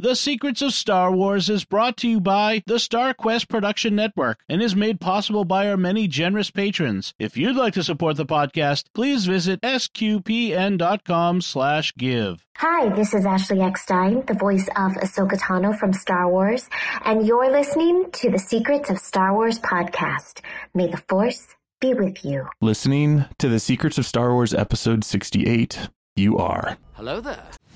The Secrets of Star Wars is brought to you by the Star Quest Production Network and is made possible by our many generous patrons. If you'd like to support the podcast, please visit sqpn.com slash give. Hi, this is Ashley Eckstein, the voice of Ahsoka Tano from Star Wars, and you're listening to the Secrets of Star Wars podcast. May the Force be with you. Listening to the Secrets of Star Wars episode 68, you are. Hello there.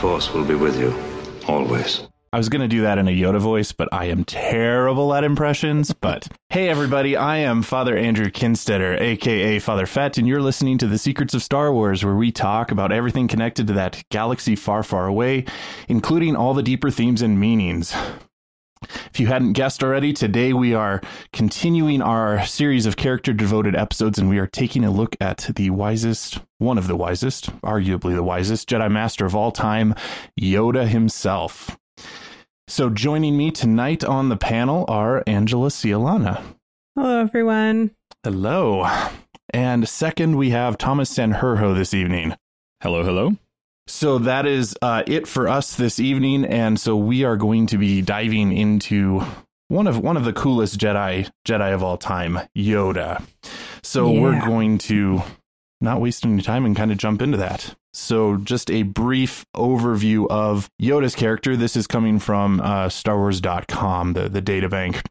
Force will be with you, always. I was going to do that in a Yoda voice, but I am terrible at impressions. But hey, everybody, I am Father Andrew Kinstetter, aka Father Fett, and you're listening to The Secrets of Star Wars, where we talk about everything connected to that galaxy far, far away, including all the deeper themes and meanings. If you hadn't guessed already, today we are continuing our series of character devoted episodes and we are taking a look at the wisest, one of the wisest, arguably the wisest Jedi Master of all time, Yoda himself. So joining me tonight on the panel are Angela Cialana. Hello, everyone. Hello. And second, we have Thomas Sanherho this evening. Hello, hello. So that is uh, it for us this evening, and so we are going to be diving into one of one of the coolest Jedi Jedi of all time, Yoda. So yeah. we're going to not waste any time and kind of jump into that. So just a brief overview of Yoda's character. This is coming from uh, StarWars.com, the the data bank.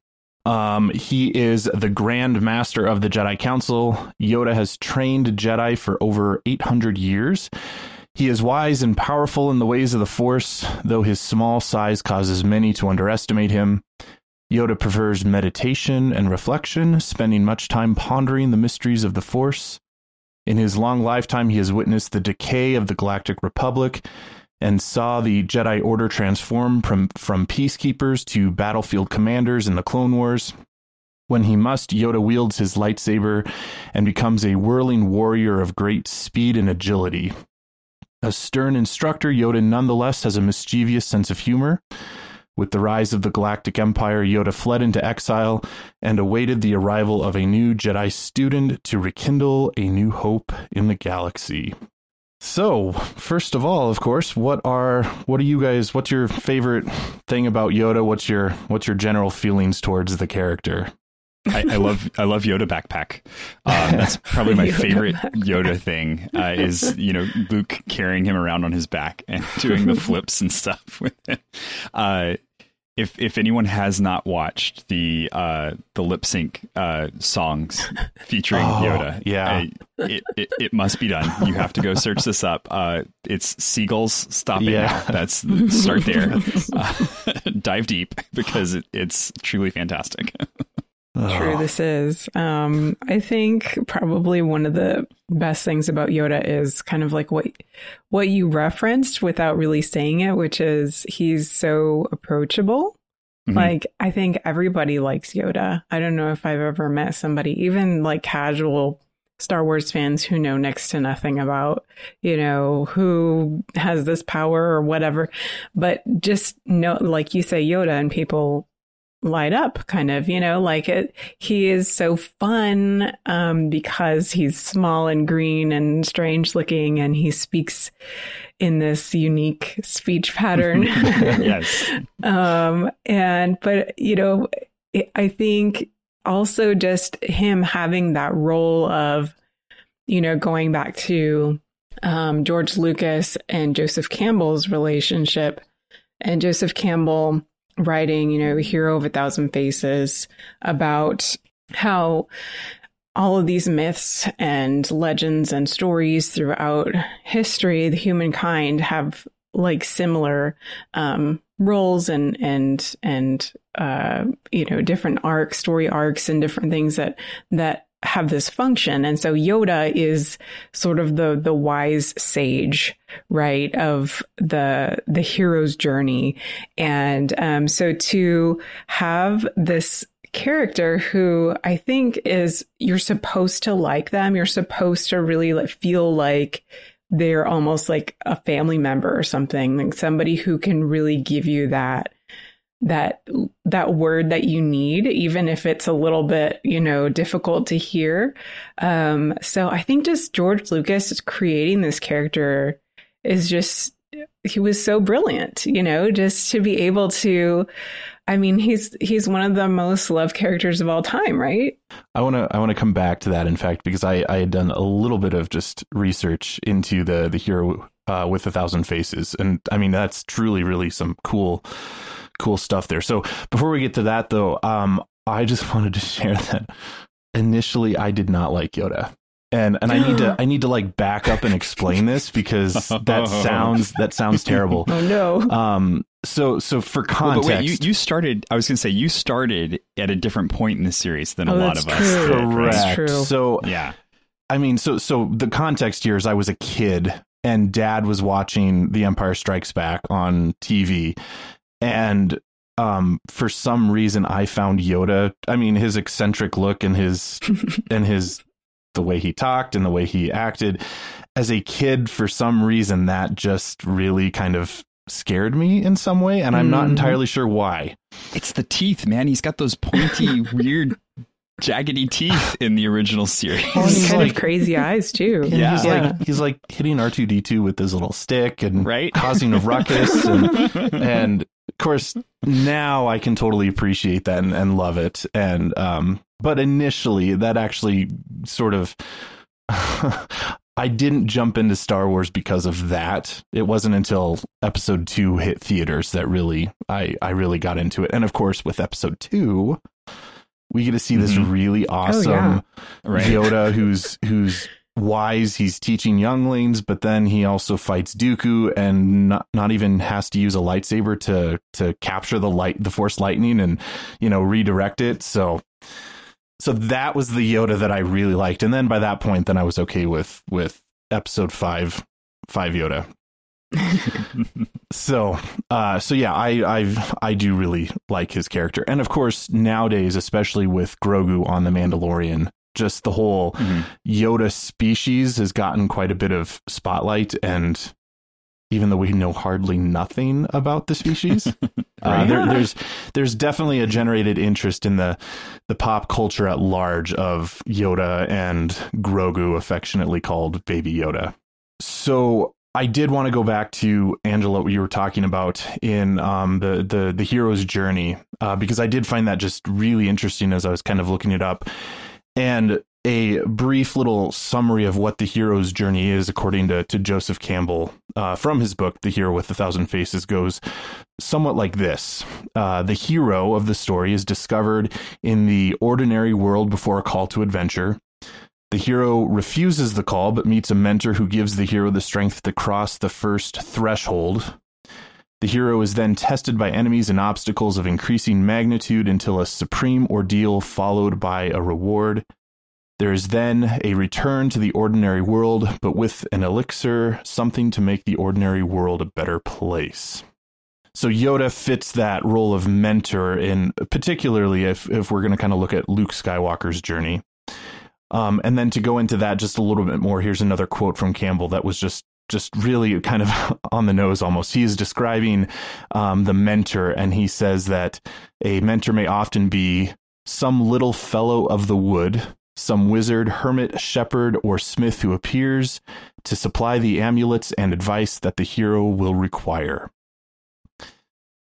Um, he is the Grand Master of the Jedi Council. Yoda has trained Jedi for over 800 years. He is wise and powerful in the ways of the Force, though his small size causes many to underestimate him. Yoda prefers meditation and reflection, spending much time pondering the mysteries of the Force. In his long lifetime, he has witnessed the decay of the Galactic Republic and saw the Jedi Order transform from, from peacekeepers to battlefield commanders in the Clone Wars. When he must, Yoda wields his lightsaber and becomes a whirling warrior of great speed and agility. A stern instructor, Yoda nonetheless has a mischievous sense of humor. With the rise of the Galactic Empire, Yoda fled into exile and awaited the arrival of a new Jedi student to rekindle a new hope in the galaxy. So, first of all, of course, what are what are you guys what's your favorite thing about Yoda? What's your what's your general feelings towards the character? I, I, love I love Yoda backpack. Um, that's probably my Yoda favorite backpack. Yoda thing. Uh, is you know Luke carrying him around on his back and doing the flips and stuff with him. Uh, if if anyone has not watched the uh, the lip sync uh, songs featuring oh, Yoda, yeah, it, it, it must be done. You have to go search this up. Uh, it's Seagulls stop it. Yeah. Now. That's start there. Uh, dive deep because it, it's truly fantastic. True, this is. Um, I think probably one of the best things about Yoda is kind of like what what you referenced without really saying it, which is he's so approachable. Mm-hmm. Like I think everybody likes Yoda. I don't know if I've ever met somebody, even like casual Star Wars fans who know next to nothing about, you know, who has this power or whatever. But just know, like you say, Yoda, and people light up kind of you know like it he is so fun um because he's small and green and strange looking and he speaks in this unique speech pattern. Yes. Um and but you know i think also just him having that role of you know going back to um george lucas and joseph campbell's relationship and joseph campbell writing, you know, Hero of a Thousand Faces about how all of these myths and legends and stories throughout history, the humankind have like similar um, roles and and and uh, you know different arcs, story arcs, and different things that that have this function. And so Yoda is sort of the the wise sage, right, of the the hero's journey. And um, so to have this character who I think is you're supposed to like them, you're supposed to really feel like they're almost like a family member or something, like somebody who can really give you that that that word that you need even if it's a little bit you know difficult to hear. Um so i think just george lucas creating this character is just he was so brilliant you know just to be able to i mean he's he's one of the most loved characters of all time right? I want to i want to come back to that in fact because i i had done a little bit of just research into the the hero uh, with a thousand faces. And i mean that's truly really some cool cool stuff there. So before we get to that though, um, I just wanted to share that initially I did not like Yoda. And and I need to I need to like back up and explain this because that sounds that sounds terrible. Oh no. Um so so for context well, wait, you, you started I was gonna say you started at a different point in the series than oh, a lot of true. us. Did, Correct. That's true. So yeah. I mean so so the context here is I was a kid and dad was watching The Empire Strikes Back on TV and um, for some reason I found Yoda. I mean, his eccentric look and his and his the way he talked and the way he acted as a kid. For some reason, that just really kind of scared me in some way, and I'm not Mm. entirely sure why. It's the teeth, man. He's got those pointy, weird, jaggedy teeth in the original series. Well, He's he's kind like- of crazy eyes too. And Yeah. he's Yeah. like he's like hitting R two D two with his little stick and Right? causing a ruckus and and of course now I can totally appreciate that and, and love it and um but initially that actually sort of I didn't jump into Star Wars because of that. It wasn't until episode 2 hit theaters that really I I really got into it. And of course with episode 2 we get to see this Mhm. really awesome yeah. Right. Yoda who's who's wise he's teaching younglings but then he also fights Dooku and not, not even has to use a lightsaber to to capture the light the force lightning and you know redirect it. So so that was the Yoda that I really liked. And then by that point then I was okay with with episode 5 5 Yoda. So uh so yeah i i i do really like his character. And of course nowadays especially with grogu on the mandalorian just the whole Mhm. yoda species has gotten quite a bit of spotlight and even though we know hardly nothing about the species uh, there, there's there's definitely a generated interest in the the pop culture at large of yoda and grogu affectionately called baby yoda. So I did want to go back to Angela, what you were talking about in um, the the the hero's journey, uh, because I did find that just really interesting as I was kind of looking it up, and a brief little summary of what the hero's journey is, according to to Joseph Campbell uh, from his book, The Hero with a Thousand Faces, goes somewhat like this: uh, The hero of the story is discovered in the ordinary world before a call to adventure. The hero refuses the call, but meets a mentor who gives the hero the strength to cross the first threshold. The hero is then tested by enemies and obstacles of increasing magnitude until a supreme ordeal followed by a reward. There is then a return to the ordinary world, but with an elixir, something to make the ordinary world a better place. So Yoda fits that role of mentor in particularly if if we're going to kind of look at Luke Skywalker's journey. Um, and then to go into that just a little bit more, here's another quote from Campbell that was just just really kind of on the nose almost. He is describing um, the mentor, and he says that a mentor may often be some little fellow of the wood, some wizard, hermit, shepherd, or smith who appears to supply the amulets and advice that the hero will require.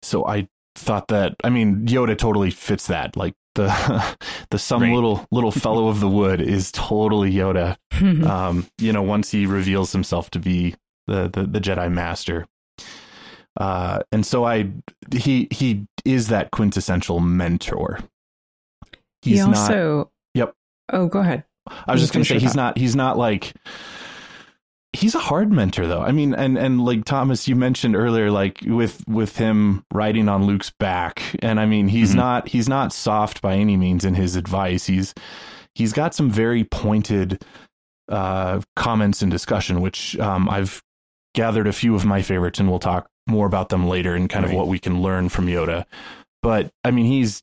So I thought that I mean Yoda totally fits that. Like the the some Right. little little fellow of the wood is totally Yoda. Um, you know, once he reveals himself to be the the, the Jedi Master. Uh, and so I he he is that quintessential mentor. he not- Yep. Oh, go ahead. I was You just going to say he's not he's not like he's a hard mentor though. I mean, and and like Thomas, you mentioned earlier, like with with him riding on Luke's back, and I mean, he's mm-hmm. not he's not soft by any means in his advice. He's he's got some very pointed uh, comments and discussion, which um, I've gathered a few of my favorites, and we'll talk more about them later and kind right. of what we can learn from Yoda. But I mean, he's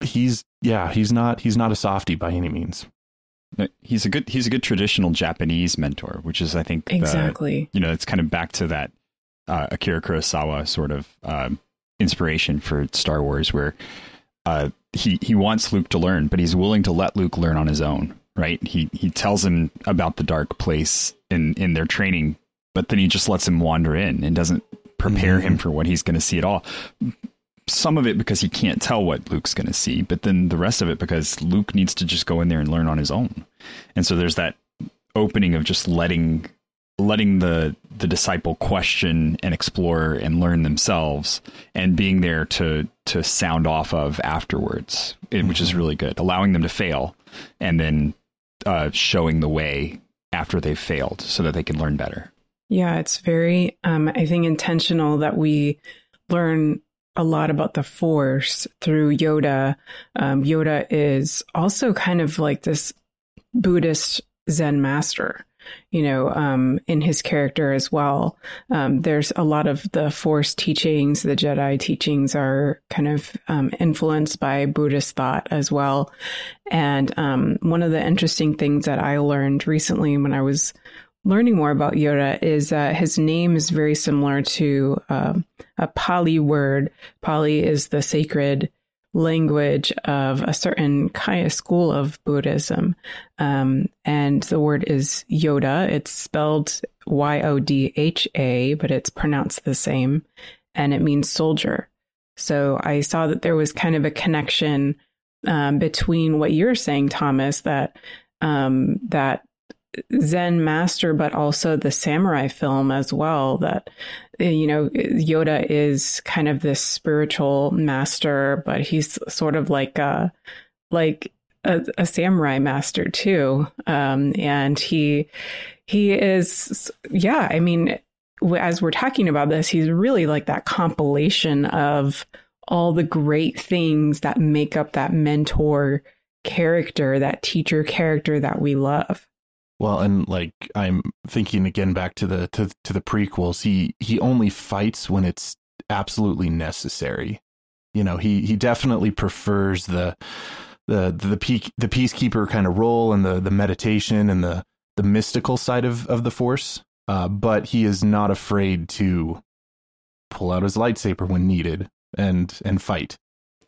he's yeah, he's not he's not a softy by any means. He's a good he's a good traditional Japanese mentor, which is I think exactly you know it's kind of back to that uh, Akira Kurosawa sort of uh, inspiration for Star Wars, where uh, he he wants Luke to learn, but he's willing to let Luke learn on his own. Right? He he tells him about the dark place in in their training, but then he just lets him wander in and doesn't prepare mm-hmm. him for what he's going to see at all some of it because he can't tell what Luke's going to see, but then the rest of it because Luke needs to just go in there and learn on his own. And so there's that opening of just letting letting the the disciple question and explore and learn themselves and being there to to sound off of afterwards mm-hmm. which is mm-hmm. really good allowing them to fail and then uh, showing the way after they've failed so that they can learn better yeah it's very um, i think intentional that we learn a lot about the Force through Yoda. Um, Yoda is also kind of like this Buddhist Zen master, you know, um, in his character as well. Um, there's a lot of the Force teachings, the Jedi teachings are kind of um, influenced by Buddhist thought as well. And um, one of the interesting things that I learned recently when I was learning more about Yoda is uh, his name is very similar to uh, a Pali word. Pali is the sacred language of a certain kind of school of Buddhism. Um, and the word is Yoda. It's spelled Y O D H A, but it's pronounced the same. And it means soldier. So I saw that there was kind of a connection um, between what you're saying, Thomas, that um, that Zen master, but also the samurai film as well. That, you know, Yoda is kind of this spiritual master, but he's sort of like a, like a, a samurai master too. Um, and he, he is, yeah, I mean, as we're talking about this, he's really like that compilation of all the great things that make up that mentor character, that teacher character that we love. Well, and like I'm thinking again back to the to to the prequels, he he only fights when it's absolutely necessary. You know, he he definitely prefers the the the peak the peacekeeper kind of role and the the meditation and the the mystical side of of the force. Uh, but he is not afraid to pull out his lightsaber when needed and and fight.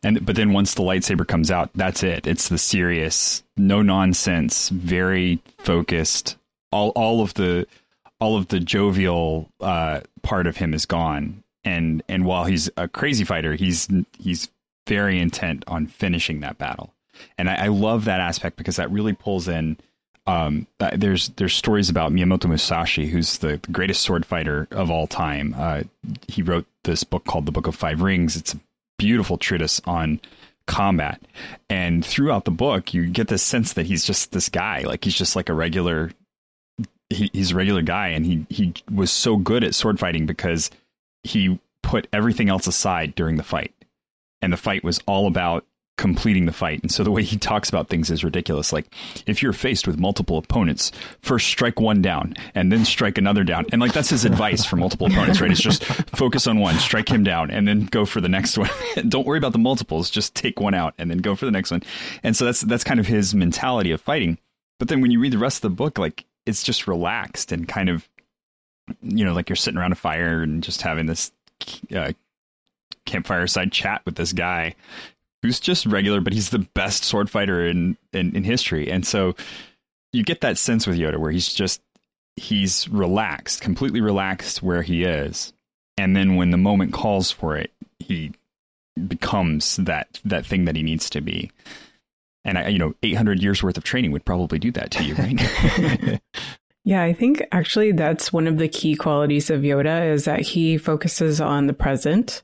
And but then once the lightsaber comes out, that's it. It's the serious, no nonsense, very focused. All all of the all of the jovial uh, part of him is gone. And and while he's a crazy fighter, he's he's very intent on finishing that battle. And I, I love that aspect because that really pulls in. Um, uh, there's there's stories about Miyamoto Musashi, who's the, greatest sword fighter of all time. Uh, he wrote this book called The Book of Five Rings. It's a beautiful treatise on combat. And throughout the book, you get this sense that he's just this guy, like he's just like a regular. He, he's a regular guy, and he he was so good at sword fighting because he put everything else aside during the fight, and the fight was all about completing the fight. And so the way he talks about things is ridiculous. Like if you're faced with multiple opponents, first strike one down and then strike another down. And like that's his advice for multiple opponents, right? It's just focus on one, strike him down and then go for the next one. Don't worry about the multiples, just take one out and then go for the next one. And so that's that's kind of his mentality of fighting. But then when you read the rest of the book, like it's just relaxed and kind of you know, like you're sitting around a fire and just having this uh, campfire side chat with this guy who's just regular, but he's the best sword fighter in, in, in history. And so you get that sense with Yoda where he's just he's relaxed, completely relaxed where he is. And then when the moment calls for it, he becomes that that thing that he needs to be. And I, you know, 800 years worth of training would probably do that to you, right? yeah, I think actually that's one of the key qualities of Yoda is that he focuses on the present.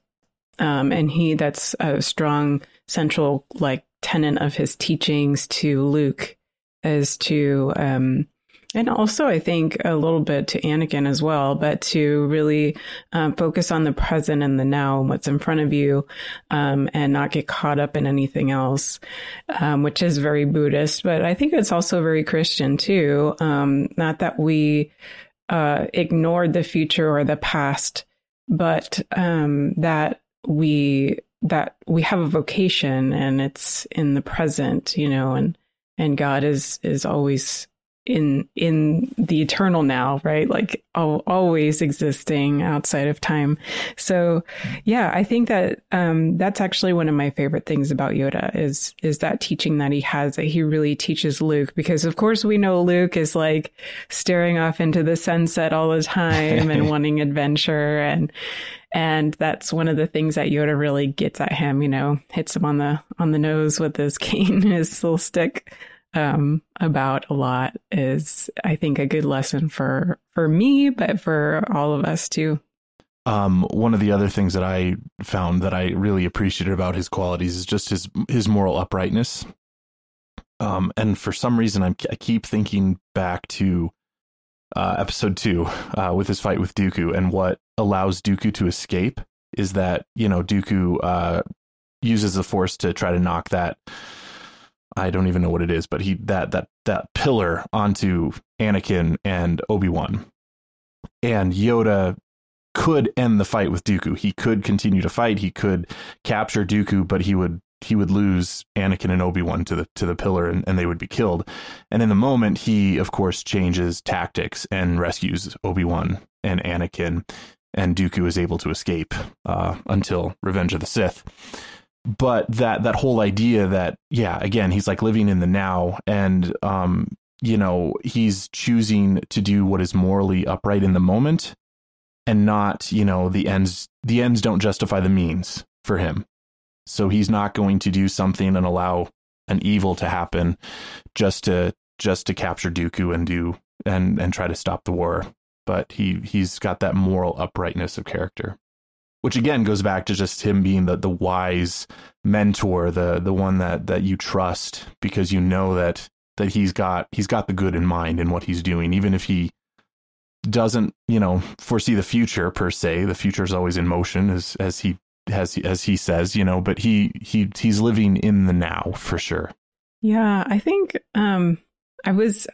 Um, and he that's a strong central like tenet of his teachings to Luke is to um, And also, I think a little bit to Anakin as well, but to really um, focus on the present and the now, and what's in front of you, um, and not get caught up in anything else, um, which is very Buddhist. But I think it's also very Christian too. Um, not that we uh, ignored the future or the past, but um, that we that we have a vocation and it's in the present, you know, and and God is is always in in the eternal now right? Like always existing outside of time. So yeah i think that um, that's actually one of my favorite things about yoda is is that teaching that he has that he really teaches luke because of course we know luke is like staring off into the sunset all the time and wanting adventure and and that's one of the things that yoda really gets at him you know hits him on the on the nose with his cane his little stick um, about a lot is, I think, a good lesson for for me, but for all of us too. Um, one of the other things that I found that I really appreciated about his qualities is just his his moral uprightness. Um, and for some reason, I'm, I keep thinking back to uh, episode two uh, with his fight with Dooku, and what allows Dooku to escape is that you know Dooku uh, uses the Force to try to knock that I don't even know what it is, but he that that that pillar onto Anakin and Obi Wan, and Yoda could end the fight with Dooku. He could continue to fight. He could capture Dooku, but he would he would lose Anakin and Obi Wan to the to the pillar, and, and they would be killed. And in the moment, he of course changes tactics and rescues Obi Wan and Anakin, and Dooku is able to escape uh, until Revenge of the Sith. But that that whole idea that yeah again he's like living in the now and um you know he's choosing to do what is morally upright in the moment and not you know the ends the ends don't justify the means for him. So he's not going to do something and allow an evil to happen just to just to capture Dooku and do and and try to stop the war but he he's got that moral uprightness of character which again goes back to just him being the the wise mentor, the the one that that you trust because you know that that he's got he's got the good in mind in what he's doing, even if he doesn't you know foresee the future per se. The future is always in motion, as as he as as he says, you know, but he he he's living in the now for sure. Yeah, I think um I was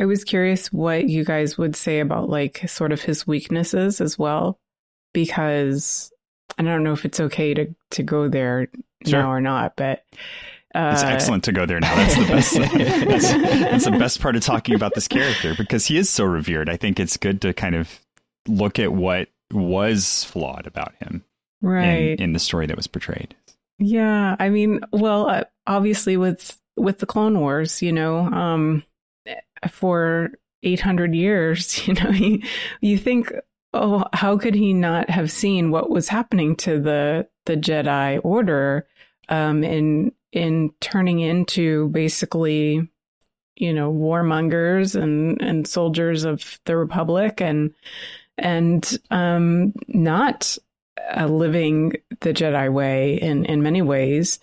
I was curious what you guys would say about like sort of his weaknesses as well because I don't know if it's okay to to go there sure. now or not, but uh, it's excellent to go there now. That's the best. that's, that's, the best part of talking about this character because he is so revered. I think it's good to kind of look at what was flawed about him, right, in, in the story that was portrayed. Yeah, I mean, well, uh, obviously with with the Clone Wars, you know, um, for 800 years, you know, you, think oh, how could he not have seen what was happening to the the Jedi Order um, in in turning into basically, you know, warmongers and and soldiers of the Republic and and um, not uh, living the Jedi way in in many ways,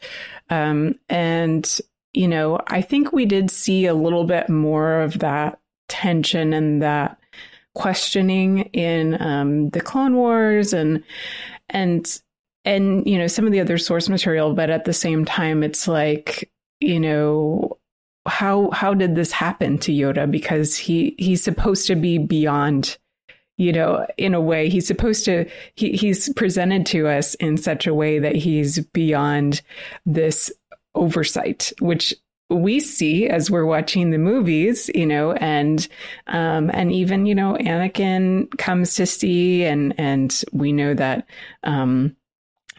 um, and you know, I think we did see a little bit more of that tension and that questioning in um, the Clone Wars and and and you know some of the other source material, but at the same time, it's like you know how how did this happen to Yoda? Because he he's supposed to be beyond you know, in a way, he's supposed to, he, he's presented to us in such a way that he's beyond this oversight, which we see as we're watching the movies, you know, and um, and even you know Anakin comes to see, and and we know that um,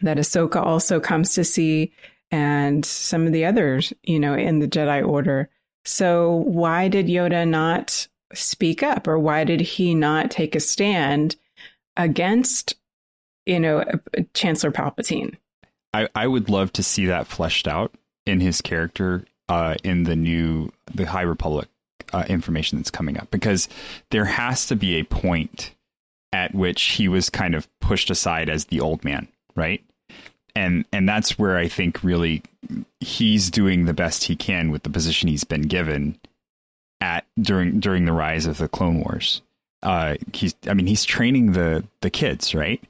that Ahsoka also comes to see, and some of the others, you know, in the Jedi Order. So why did Yoda not speak up, or why did he not take a stand against, you know, Chancellor Palpatine? I, I would love to see that fleshed out in his character uh, in the new the High Republic uh, information that's coming up because there has to be a point at which he was kind of pushed aside as the old man, right? And and that's where I think really he's doing the best he can with the position he's been given at during during the rise of the Clone Wars. Uh, he's I mean he's training the the kids, right?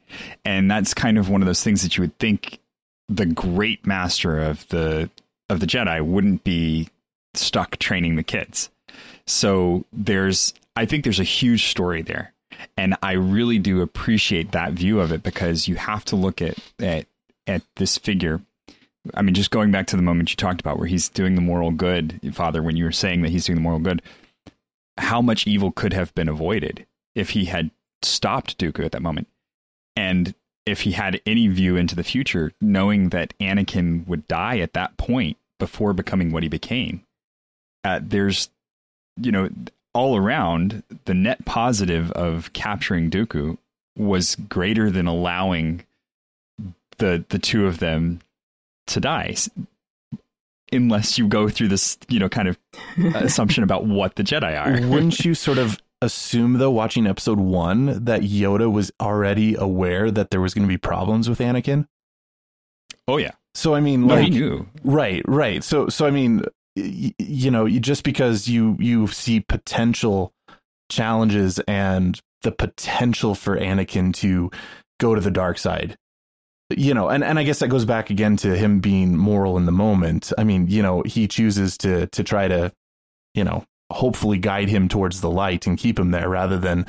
And that's kind of one of those things that you would think the great master of the of the Jedi wouldn't be stuck training the kids. So there's I think there's a huge story there. And I really do appreciate that view of it because you have to look at at at this figure I mean, just going back to the moment you talked about where he's doing the moral good, Father, when you were saying that he's doing the moral good, how much evil could have been avoided if he had stopped Dooku at that moment? And if he had any view into the future, knowing that Anakin would die at that point before becoming what he became, uh, there's, you know, all around the net positive of capturing Dooku was greater than allowing the the two of them to die unless you go through this, you know, kind of assumption about what the Jedi are. Wouldn't you sort of assume though watching episode 1 that Yoda was already aware that there was going to be problems with Anakin? Oh yeah. So I mean no, like knew. Right, right. So so I mean y- you know, you, just because you you see potential challenges and the potential for Anakin to go to the dark side you know, and, and I guess that goes back again to him being moral in the moment. I mean, you know, he chooses to to try to, you know, hopefully guide him towards the light and keep him there rather than,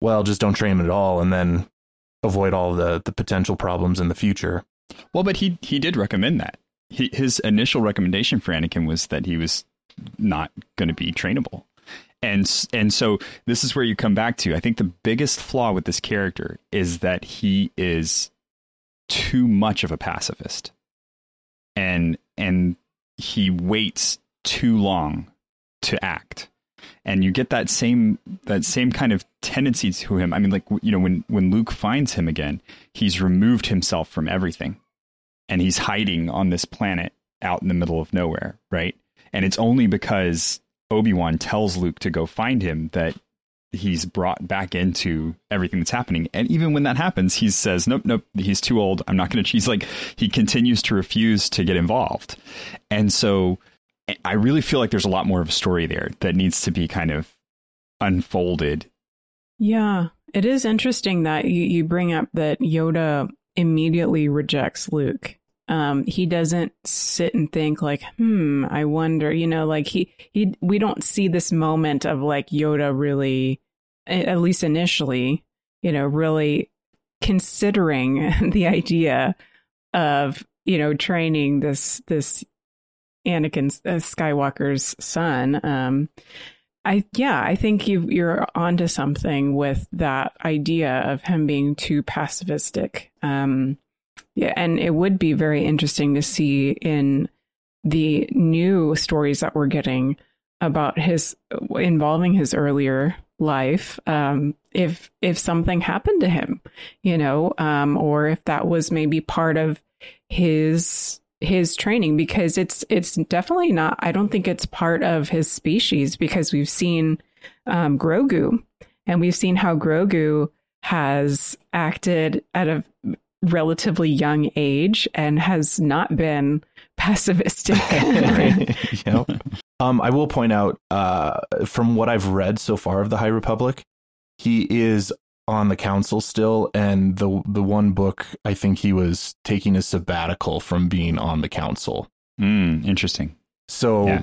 well, just don't train him at all and then avoid all the the potential problems in the future. Well, but he he did recommend that. He, his initial recommendation for Anakin was that he was not going to be trainable. And and so this is where you come back to. I think the biggest flaw with this character is that he is too much of a pacifist. And and he waits too long to act. And you get that same that same kind of tendency to him. I mean like you know when when Luke finds him again, he's removed himself from everything. And he's hiding on this planet out in the middle of nowhere, right? And it's only because Obi-Wan tells Luke to go find him that he's brought back into everything that's happening. And even when that happens, he says, nope, nope, he's too old. I'm not going to. He's like, he continues to refuse to get involved. And so I really feel like there's a lot more of a story there that needs to be kind of unfolded. Yeah. It is interesting that you, you bring up that Yoda immediately rejects Luke um, he doesn't sit and think like, hmm, I wonder, you know, like he, he, we don't see this moment of like Yoda really, at least initially, you know, really considering the idea of, you know, training this, this Anakin uh, Skywalker's son. Um, I yeah, I think you you're onto something with that idea of him being too pacifistic. Um, yeah, and it would be very interesting to see in the new stories that we're getting about his involving his earlier life um, if if something happened to him you know um, or if that was maybe part of his his training because it's it's definitely not i don't think it's part of his species because we've seen um, grogu and we've seen how grogu has acted at a relatively young age and has not been pacifistic. Um, I will point out, uh, from what I've read so far of the High Republic, he is on the council still, and the the one book I think he was taking a sabbatical from being on the council. Mm, interesting. So yeah.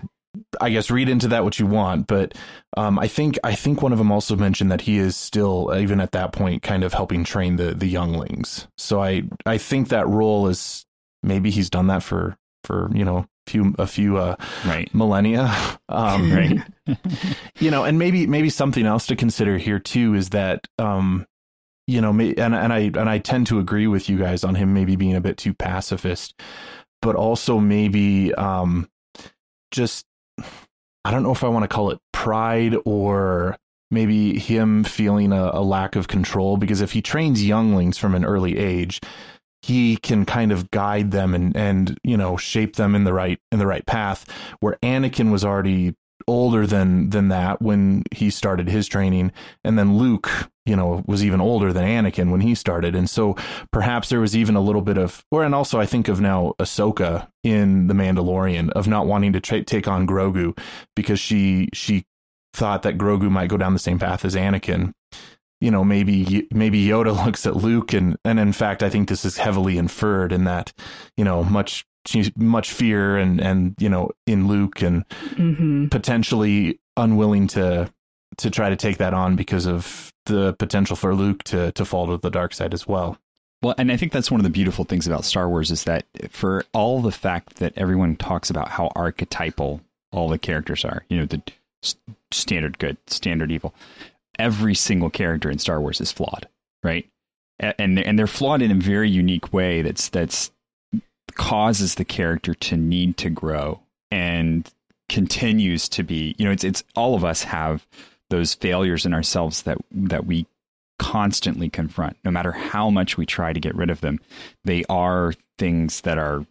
I guess read into that what you want, but um, I think I think one of them also mentioned that he is still even at that point kind of helping train the the younglings. So I I think that role is maybe he's done that for for you know few a few uh, right. millennia, um, right? you know, and maybe maybe something else to consider here too is that um, you know, and and I and I tend to agree with you guys on him maybe being a bit too pacifist, but also maybe um, just I don't know if I want to call it pride or maybe him feeling a, a, lack of control because if he trains younglings from an early age he can kind of guide them and and you know shape them in the right in the right path where Anakin was already older than than that when he started his training and then Luke you know was even older than Anakin when he started and so perhaps there was even a little bit of or and also I think of now Ahsoka in the Mandalorian of not wanting to tra- take on Grogu because she she thought that Grogu might go down the same path as Anakin. You know, maybe maybe Yoda looks at Luke, and and in fact, I think this is heavily inferred in that, you know, much much fear and and you know in Luke and mm-hmm. potentially unwilling to to try to take that on because of the potential for Luke to to fall to the dark side as well. Well, and I think that's one of the beautiful things about Star Wars is that for all the fact that everyone talks about how archetypal all the characters are, you know, the standard good, standard evil, every single character in Star Wars is flawed, right? And and they're flawed in a very unique way that's that's causes the character to need to grow and continues to be, you know, it's it's all of us have those failures in ourselves that that we constantly confront no matter how much we try to get rid of them they are things that are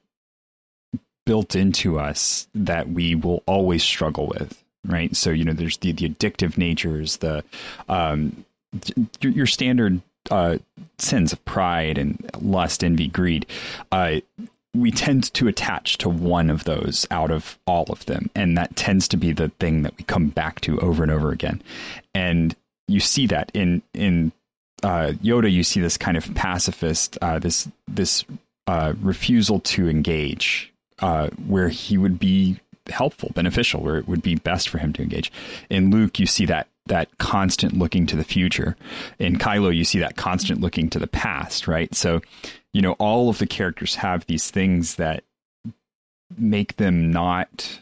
built into us that we will always struggle with right? So you know there's the, the addictive natures the um your, your standard uh sins of pride and lust envy greed uh we tend to attach to one of those out of all of them. And that tends to be the thing that we come back to over and over again. And you see that in in uh, Yoda you see this kind of pacifist uh, this this uh, refusal to engage uh, where he would be helpful beneficial where it would be best for him to engage in Luke you see that that constant looking to the future in Kylo you see that constant looking to the past right so you know, all of the characters have these things that make them not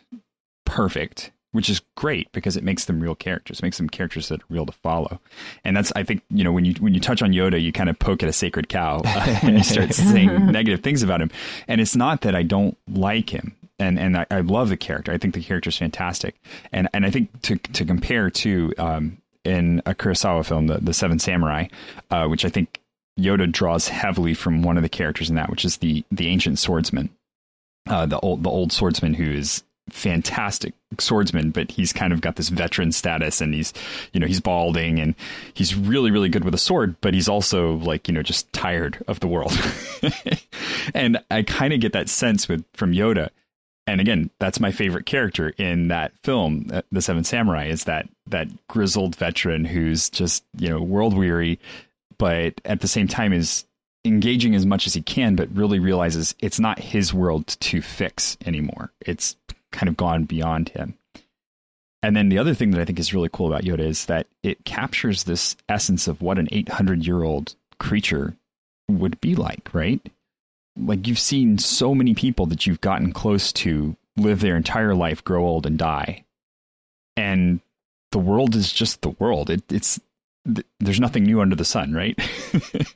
perfect, which is great because it makes them real characters, it makes them characters that are real to follow. And that's, I think, you know, when you when you touch on Yoda, you kind of poke at a sacred cow uh, when you start saying negative things about him. And it's not that I don't like him. And and I, I love the character. I think the character is fantastic. And and I think to to compare to um, in a Kurosawa film, the, the Seven Samurai, uh, which I think Yoda draws heavily from one of the characters in that, which is the the ancient swordsman, uh, the old the old swordsman who is fantastic swordsman, but he's kind of got this veteran status, and he's you know he's balding and he's really really good with a sword, but he's also like you know just tired of the world, and I kind of get that sense with from Yoda. And again, that's my favorite character in that film, uh, The Seven Samurai, is that that grizzled veteran who's just you know world weary but at the same time is engaging as much as he can, but really realizes it's not his world to fix anymore. It's kind of gone beyond him. And then the other thing that I think is really cool about Yoda is that it captures this essence of what an 800 year old creature would be like, right? Like you've seen so many people that you've gotten close to live their entire life, grow old, and die. And the world is just the world. It, it's there's nothing new under the sun, right?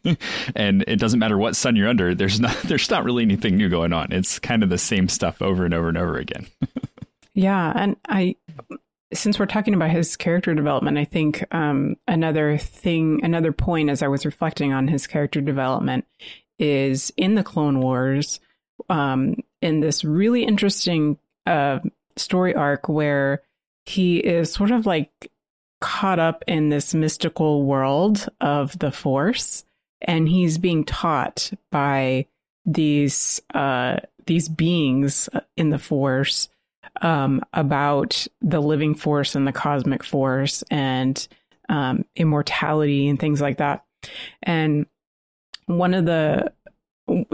and it doesn't matter what sun you're under. There's not there's not really anything new going on. It's kind of the same stuff over and over and over again. yeah, and I since we're talking about his character development, I think um, another thing, another point as I was reflecting on his character development is in the Clone Wars, um, in this really interesting uh, story arc where he is sort of like caught up in this mystical world of the Force, and he's being taught by these uh, these beings in the Force um, about the living force and the cosmic force and um, immortality and things like that. And one of the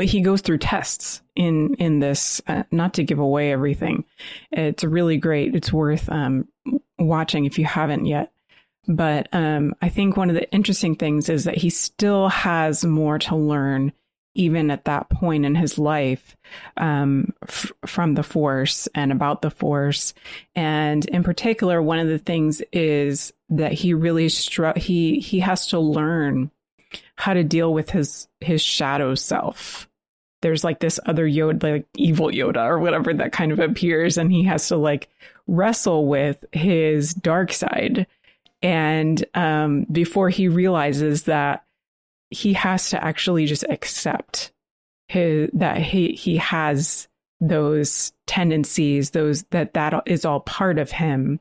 he goes through tests in in this uh, not to give away everything. It's really great. It's worth um, watching if you haven't yet. But um, I think one of the interesting things is that he still has more to learn, even at that point in his life, um, f- from the Force and about the Force. And in particular, one of the things is that he really str- he he has to learn how to deal with his his shadow self. There's like this other Yoda, like evil Yoda or whatever that kind of appears, and he has to like wrestle with his dark side and um, before he realizes that he has to actually just accept his that he he has those tendencies those that that is all part of him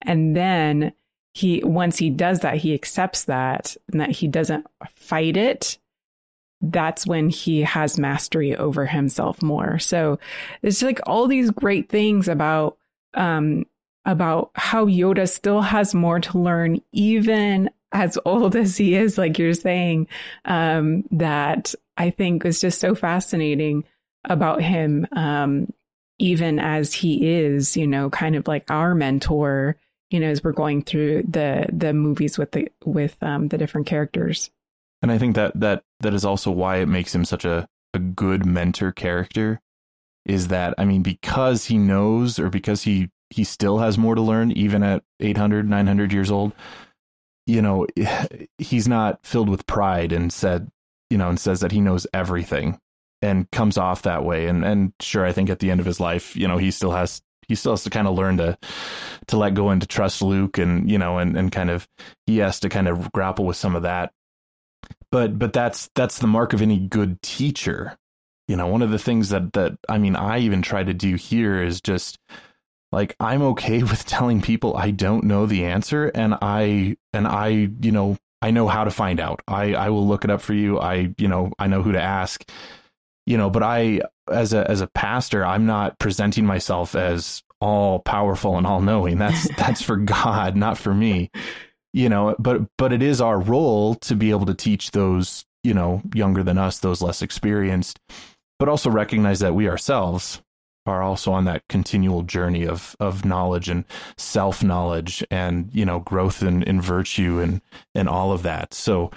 and then he once he does that he accepts that and that he doesn't fight it that's when he has mastery over himself more. So it's like all these great things about um about how Yoda still has more to learn, even as old as he is, like you're saying, um, that I think is just so fascinating about him, um, even as he is, you know, kind of like our mentor, you know, as we're going through the the movies with the with um, the different characters. And I think that that that is also why it makes him such a a good mentor character is that I mean because he knows or because he he still has more to learn even at 800 900 years old you know he's not filled with pride and said you know and says that he knows everything and comes off that way and and sure I think at the end of his life you know he still has he still has to kind of learn to to let go and to trust Luke and you know and and kind of he has to kind of grapple with some of that. But but that's that's the mark of any good teacher. You know one of the things that that i mean i even try to do here is just like i'm okay with telling people i don't know the answer and i and i you know i know how to find out. I i will look it up for you. I you know i know who to ask. You know but i as a as a pastor i'm not presenting myself as all powerful and all knowing. That's that's for god not for me. You know but but it is our role to be able to teach those you know younger than us those less experienced but also recognize that we ourselves are also on that continual journey of of knowledge and self knowledge and you know growth in, in virtue and and all of that. So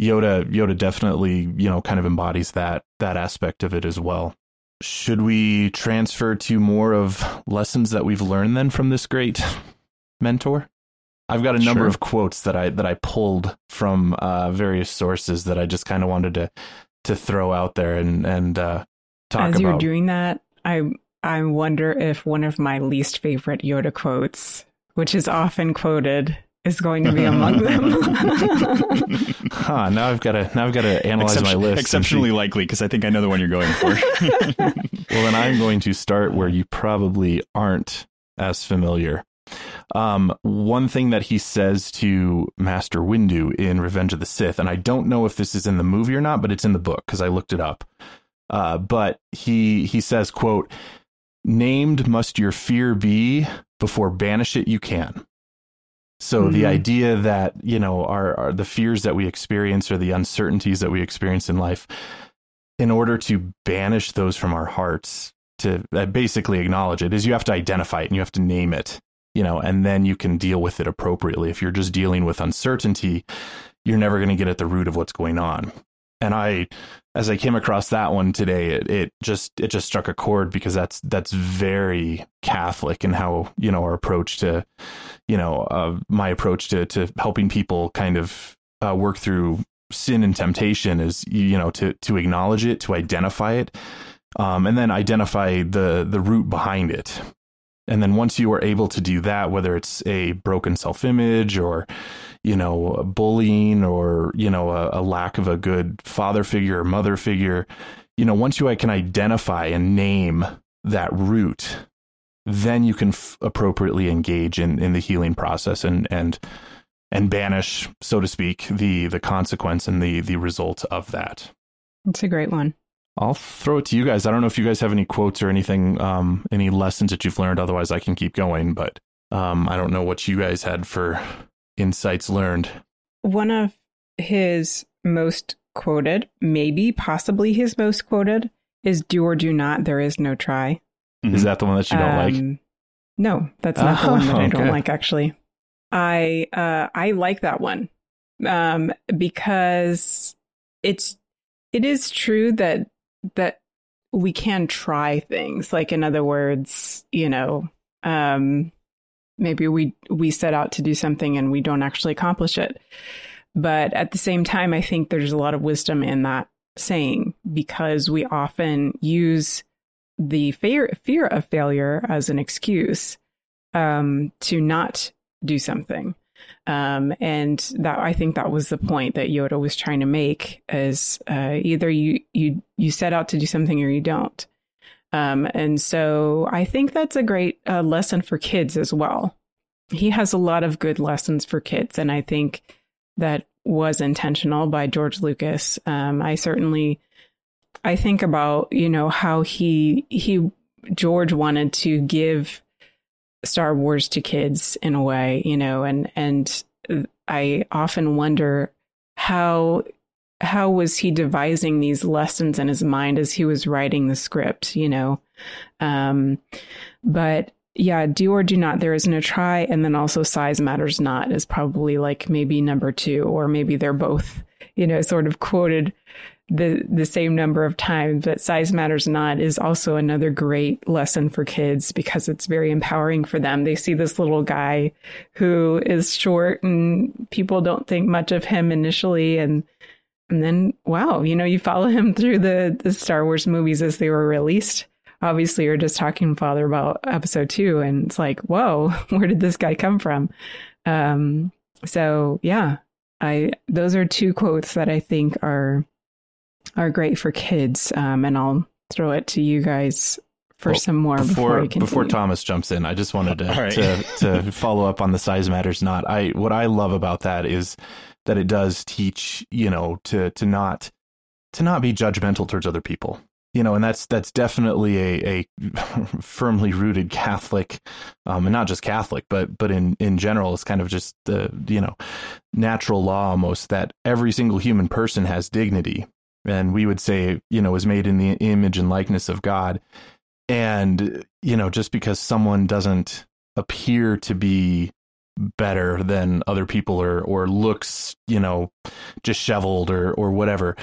yoda yoda definitely you know kind of embodies that that aspect of it as well should we transfer to more of lessons that we've learned then from this great mentor I've got a number sure. of quotes that I that I pulled from uh, various sources that I just kind of wanted to to throw out there and and uh, talk As about. you're doing that, I I wonder if one of my least favorite Yoda quotes, which is often quoted, is going to be among them. huh, now I've got to now I've got to analyze Exception, my list. Exceptionally likely because I think I know the one you're going for. well, then I'm going to start where you probably aren't as familiar. Um, one thing that he says to Master Windu in Revenge of the Sith, and I don't know if this is in the movie or not, but it's in the book because I looked it up. Uh, but he he says, "quote Named must your fear be before banish it you can." So mm-hmm. the idea that you know our, our the fears that we experience or the uncertainties that we experience in life, in order to banish those from our hearts, to uh, basically acknowledge it, is you have to identify it and you have to name it you know, and then you can deal with it appropriately. If you're just dealing with uncertainty, you're never going to get at the root of what's going on. And I, as I came across that one today, it, it just it just struck a chord because that's that's very Catholic and how you know our approach to, you know, uh, my approach to to helping people kind of uh, work through sin and temptation is you know to to acknowledge it, to identify it, um, and then identify the the root behind it. And then once you are able to do that whether it's a broken self-image or you know bullying or you know a, a, lack of a good father figure or mother figure you know once you I can identify and name that root then you can f- appropriately engage in in the healing process and and and banish so to speak the the consequence and the the result of that it's a great one I'll throw it to you guys. I don't know if you guys have any quotes or anything, um, any lessons that you've learned. Otherwise, I can keep going. But um, I don't know what you guys had for insights learned. One of his most quoted, maybe possibly his most quoted, is "Do or do not. There is no try." Is that the one that you don't um, like? No, that's not oh, the one that okay. I don't like. Actually, I uh, I like that one um, because it's it is true that that we can try things. Like in other words, you know, um, maybe we we set out to do something and we don't actually accomplish it. But at the same time, I think there's a lot of wisdom in that saying because we often use the fear fear of failure as an excuse um, to not do something. Um, and that I think that was the point that Yoda was trying to make is uh, either you you you set out to do something or you don't. Um, and so I think that's a great uh, lesson for kids as well. He has a lot of good lessons for kids, and I think that was intentional by George Lucas. Um, I certainly I think about you know how he he George wanted to give Star Wars to kids in a way, you know, and and I often wonder how how was he devising these lessons in his mind as he was writing the script, you know? Um, but yeah, do or do not. There is no try, and then also size matters not is probably like maybe number two, or maybe they're both, you know, sort of quoted the the same number of times. But size matters not is also another great lesson for kids because it's very empowering for them. They see this little guy who is short, and people don't think much of him initially, and and then wow, you know, you follow him through the the Star Wars movies as they were released obviously you're just talking father about episode two and it's like whoa where did this guy come from um so yeah i those are two quotes that i think are are great for kids um and i'll throw it to you guys for well, some more before before, before, Thomas jumps in. I just wanted to, right. to to follow up on the size matters not. I what I love about that is that it does teach you know to to not to not be judgmental towards other people you know, and that's that's definitely a, a firmly rooted Catholic, um, and not just Catholic, but but in in general, it's kind of just the you know natural law almost that every single human person has dignity, and we would say you know is made in the image and likeness of God, and you know just because someone doesn't appear to be better than other people or or looks you know disheveled or or whatever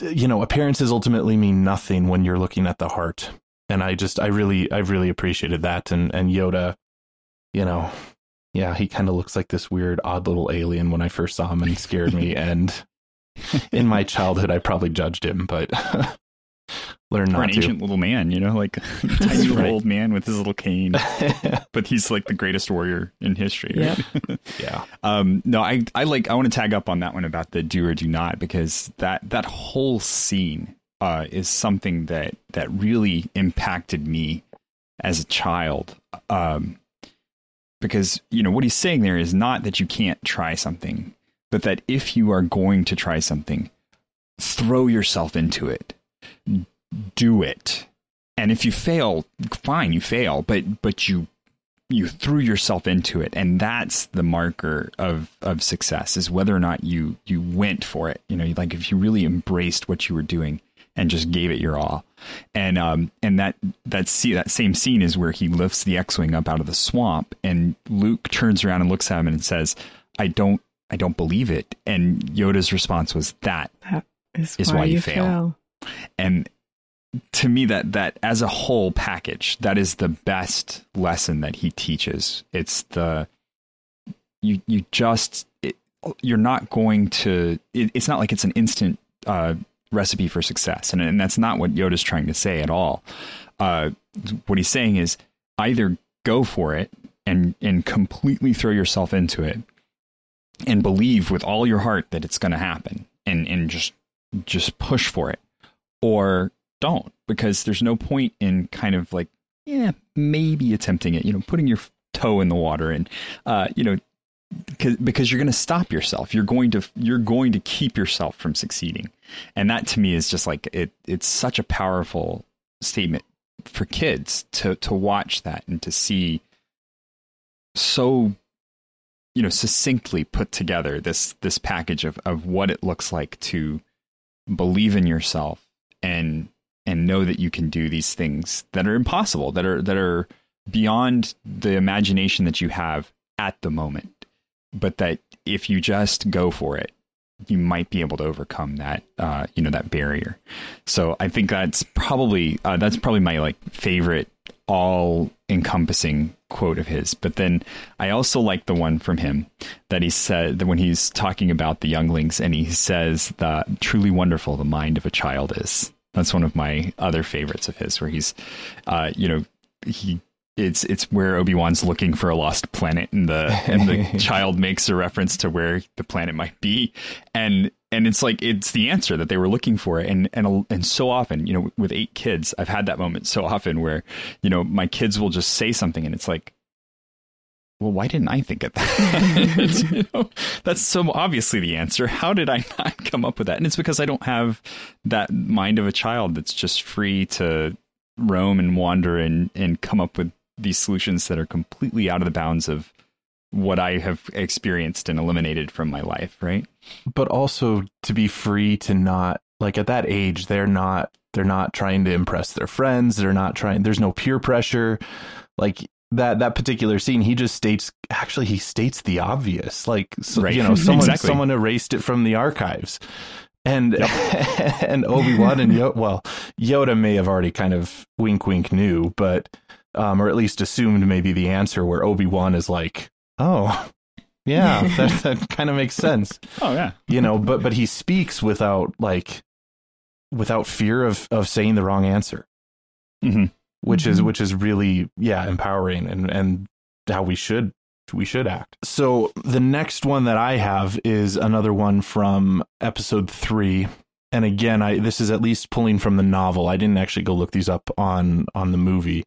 you know, appearances ultimately mean nothing when you're looking at the heart. And I just, I really, I really appreciated that. And, and Yoda, you know, yeah, he kind of looks like this weird, odd little alien when I first saw him and scared me. and in my childhood, I probably judged him, but learn not an to. ancient little man, you know, like tiny little old man with his little cane. but he's like the greatest warrior in history. Right? Yeah. yeah. Um, no, I I like I want to tag up on that one about the do or do not because that that whole scene uh, is something that that really impacted me as a child. Um, because you know what he's saying there is not that you can't try something, but that if you are going to try something, throw yourself into it. Do it. And if you fail, fine, you fail, but but you you threw yourself into it. And that's the marker of of success is whether or not you you went for it. You know like if you really embraced what you were doing and just gave it your all. And um and that that see that same scene is where he lifts the x-wing up out of the swamp and luke turns around and looks at him and says i don't i don't believe it. And yoda's response was that, that is, is why, why, you, fail. fail. And to me that that as a whole package that is the best lesson that he teaches. It's the you you just it, you're not going to it, it's not like it's an instant uh, recipe for success. And, and that's not what yoda's trying to say at all. Uh, what he's saying is either go for it and and completely throw yourself into it and believe with all your heart that it's going to happen and and just just push for it or don't because there's no point in kind of like yeah maybe attempting it you know putting your toe in the water and uh, you know because you're going to stop yourself. You're going to you're going to keep yourself from succeeding. And that to me is just like it it's such a powerful statement for kids to to watch that and to see so you know succinctly put together this this package of of what it looks like to believe in yourself and and know that you can do these things that are impossible, that are that are beyond the imagination that you have at the moment. But that if you just go for it, you might be able to overcome that uh, you know that barrier. So I think that's probably uh, that's probably my like favorite all encompassing quote of his. But then I also like the one from him that he said that when he's talking about the younglings and he says that truly wonderful the mind of a child is. That's one of my other favorites of his, where he's, uh, you know, he it's it's where Obi Wan's looking for a lost planet, and the and the child makes a reference to where the planet might be, and and it's like it's the answer that they were looking for, and and and so often, you know, with eight kids, I've had that moment so often where you know my kids will just say something, and it's like, well, why didn't I think of that? you know, that's so obviously the answer. How did I not come up with that? And it's because I don't have that mind of a child that's just free to roam and wander and, and come up with these solutions that are completely out of the bounds of what I have experienced and eliminated from my life, right? But also to be free to not like at that age, they're not they're not trying to impress their friends. They're not trying. There's no peer pressure. Like that that particular scene, he just states. Actually, he states the obvious. Like so, Right. you know, someone Exactly. someone erased it from the archives. And and Obi Wan and Yoda, well, Yoda may have already kind of wink wink knew, but um, or at least assumed maybe the answer. Where Obi Wan is like, oh, yeah, that, that kind of makes sense. Oh yeah. you know but but he speaks without like without fear of of saying the wrong answer. Mhm. which is which is really yeah empowering and and how we should we should act. So the next one that i have is another one from episode 3 and again i this is at least pulling from the novel. I didn't actually go look these up on on the movie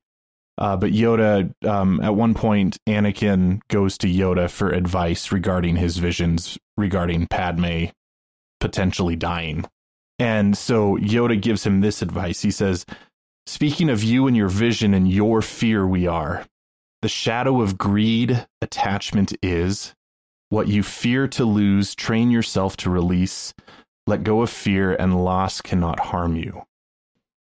uh, but Yoda, um, at one point, Anakin goes to Yoda for advice regarding his visions regarding Padme potentially dying. And so Yoda gives him this advice. He says, Speaking of you and your vision and your fear, we are. The shadow of greed, attachment is. What you fear to lose, train yourself to release. Let go of fear, and loss cannot harm you.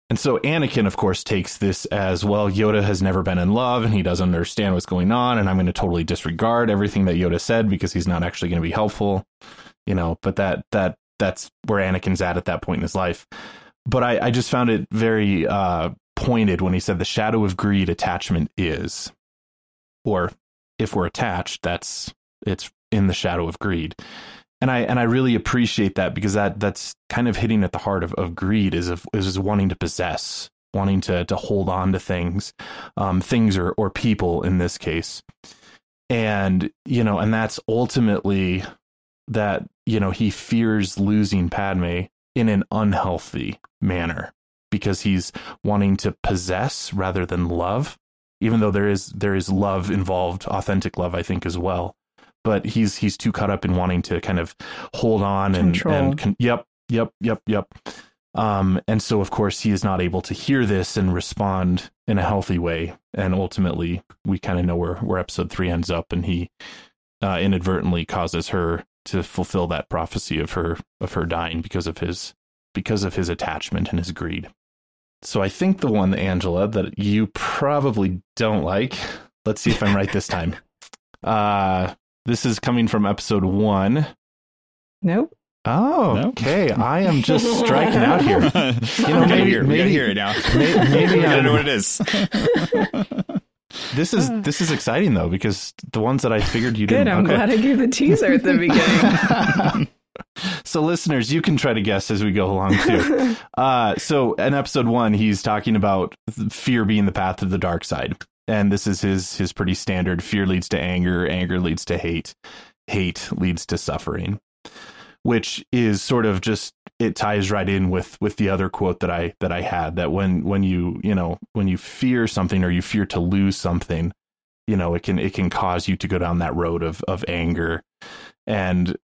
And so Anakin, of course, takes this as well. Yoda has never been in love and he doesn't understand what's going on. And I'm going to totally disregard everything that Yoda said because he's not actually going to be helpful, you know. But that that that's where Anakin's at at that point in his life. But I, I just found it very uh, pointed when he said the shadow of greed attachment is, or if we're attached, that's it's in the shadow of greed and I and I really appreciate that because that that's kind of hitting at the heart of, of greed is of is wanting to possess, wanting to to hold on to things, um, things or or people in this case, and you know, and that's ultimately that you know he fears losing Padme in an unhealthy manner because he's wanting to possess rather than love, even though there is there is love involved, authentic love, I think as well but he's he's too caught up in wanting to kind of hold on and Control. and con- yep yep yep yep. Um and so of course he is not able to hear this and respond in a healthy way. And ultimately we kind of know where where episode 3 ends up and he uh, inadvertently causes her to fulfill that prophecy of her of her dying because of his because of his attachment and his greed. So i think the one angela that you probably don't like let's see if i'm right this time. Uh this is coming from episode one. Nope. Oh, Nope. okay. I am just striking out here. You know, know, maybe- hear, we gotta maybe- hear it now. may- maybe we gotta I'm- know what it is. This is this is exciting though because the ones that I figured you Good. didn't. I'm okay. glad I gave the teaser at the beginning. so listeners, you can try to guess as we go along too. uh, so in episode one, he's talking about fear being the path of the dark side, and this is his his pretty standard: fear leads to anger, anger leads to hate, hate leads to suffering, which is sort of just it ties right in with with the other quote that I that I had that when when you you know when you fear something or you fear to lose something, you know it can it can cause you to go down that road of of anger and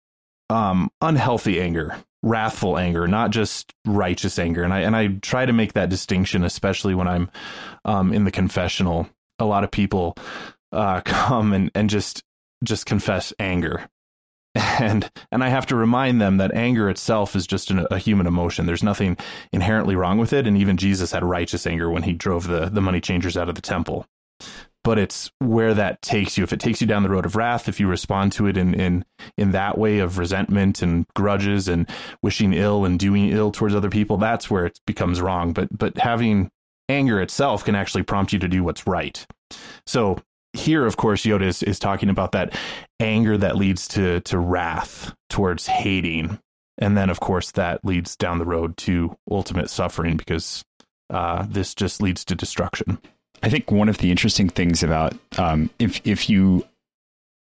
um unhealthy anger wrathful anger not just righteous anger. And i and i try to make that distinction especially when i'm um in the confessional a lot of people uh come and and just just confess anger. And and i have to remind them that anger itself is just an, a human emotion. There's nothing inherently wrong with it. And even jesus had righteous anger when he drove the the money changers out of the temple. But it's where that takes you. If it takes you down the road of wrath if you respond to it in in in that way of resentment and grudges and wishing ill and doing ill towards other people that's where it becomes wrong. But but having anger itself can actually prompt you to do what's right. So here of course yoda is, is talking about that anger that leads to to wrath towards hating. And then of course that leads down the road to ultimate suffering because uh, this just leads to destruction. I think one of the interesting things about um, if if you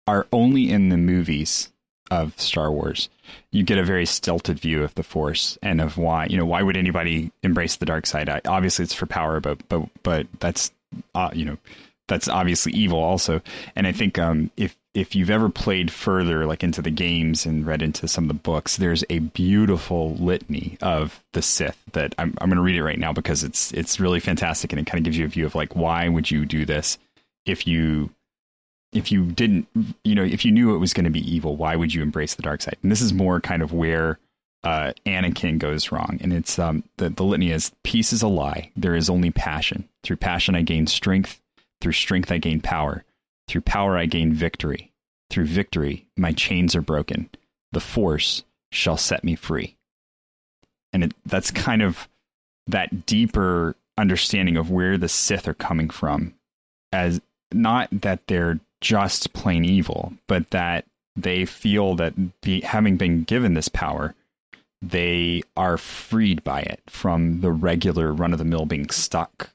are only in the movies of Star Wars, you get a very stilted view of the Force and of why you know why would anybody embrace the dark side? I, obviously, it's for power, but but but that's uh, you know that's obviously evil also. And I think um, if if you've ever played further, like into the games and read into some of the books, there's a beautiful litany of the Sith that I'm I'm going to read it right now because it's it's really fantastic and it kind of gives you a view of like why would you do this if you if you didn't you know if you knew it was going to be evil why would you embrace the dark side? And this is more kind of where uh, Anakin goes wrong and it's um the, the litany is peace is a lie. There is only passion. Through passion I gain strength. Through strength I gain power. Through power I gain victory. Through victory my chains are broken. The force shall set me free. And it, that's kind of that deeper understanding of where the Sith are coming from as not that they're just plain evil, but that they feel that be, having been given this power, they are freed by it from the regular run of the mill being stuck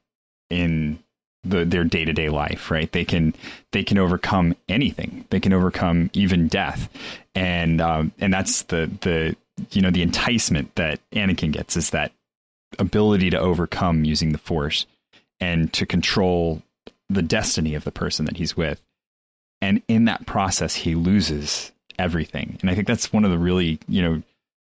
in the, their day to day life. Right? They can they can overcome anything. They can overcome even death, and um, and that's the the you know the enticement that Anakin gets is that ability to overcome using the Force and to control the destiny of the person that he's with. And in that process, he loses everything. And I think that's one of the really, you know,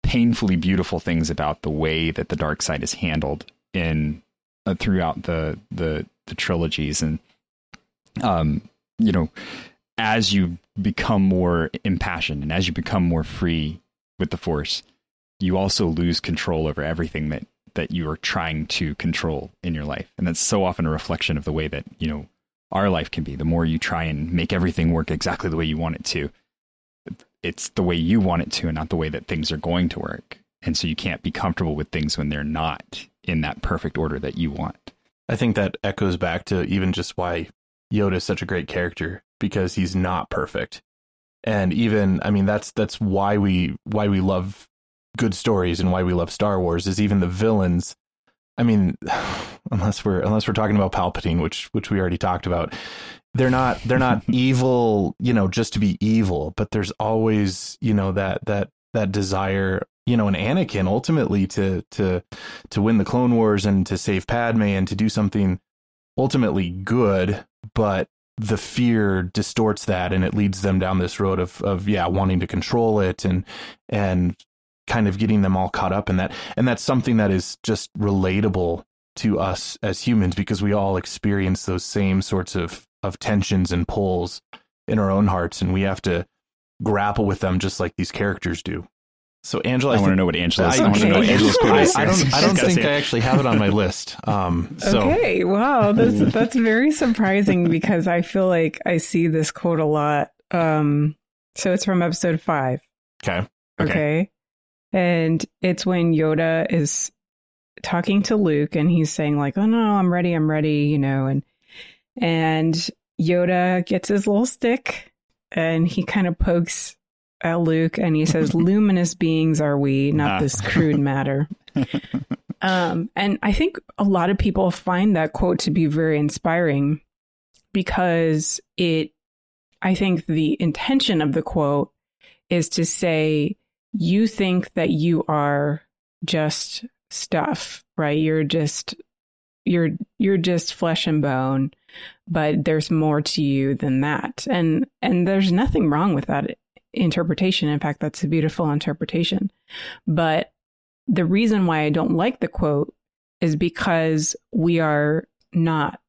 painfully beautiful things about the way that the dark side is handled in uh, throughout the the the trilogies and um you know as you become more impassioned and as you become more free with the force you also lose control over everything that that you are trying to control in your life. And that's so often a reflection of the way that, you know, our life can be. The more you try and make everything work exactly the way you want it to, it's the way you want it to and not the way that things are going to work. And so you can't be comfortable with things when they're not in that perfect order that you want. I think that echoes back to even just why Yoda is such a great character because he's not perfect. And even I mean that's that's why we why we love good stories and why we love Star Wars is even the villains. I mean, unless we're unless we're talking about Palpatine, which which we already talked about, they're not they're not evil, you know, just to be evil. But there's always you know that that that desire, you know, an Anakin ultimately to to to win the Clone Wars and to save Padme and to do something ultimately good, but the fear distorts that and it leads them down this road of of yeah wanting to control it and and kind of getting them all caught up in that. And that's something that is just relatable to us as humans because we all experience those same sorts of, of tensions and pulls in our own hearts and we have to grapple with them just like these characters do. So Angela, I, I want to know what Angela's. I, I want to know what Angela's quote is. I, I don't. I don't think I actually have it on my list. Um, so. Okay, wow, that's that's very surprising because I feel like I see this quote a lot. Um, so it's from episode five. Okay. Okay. okay. And it's when Yoda is talking to Luke and he's saying like, "Oh no, I'm ready, I'm ready," you know, and and Yoda gets his little stick and he kind of pokes at Luke and he says, "Luminous beings are we, not ah. this crude matter." um, and I think a lot of people find that quote to be very inspiring because it, I think the intention of the quote is to say you think that you are just stuff, right? You're just you're you're just flesh and bone, but there's more to you than that. And and there's nothing wrong with that interpretation. In fact, that's a beautiful interpretation. But the reason why I don't like the quote is because we are not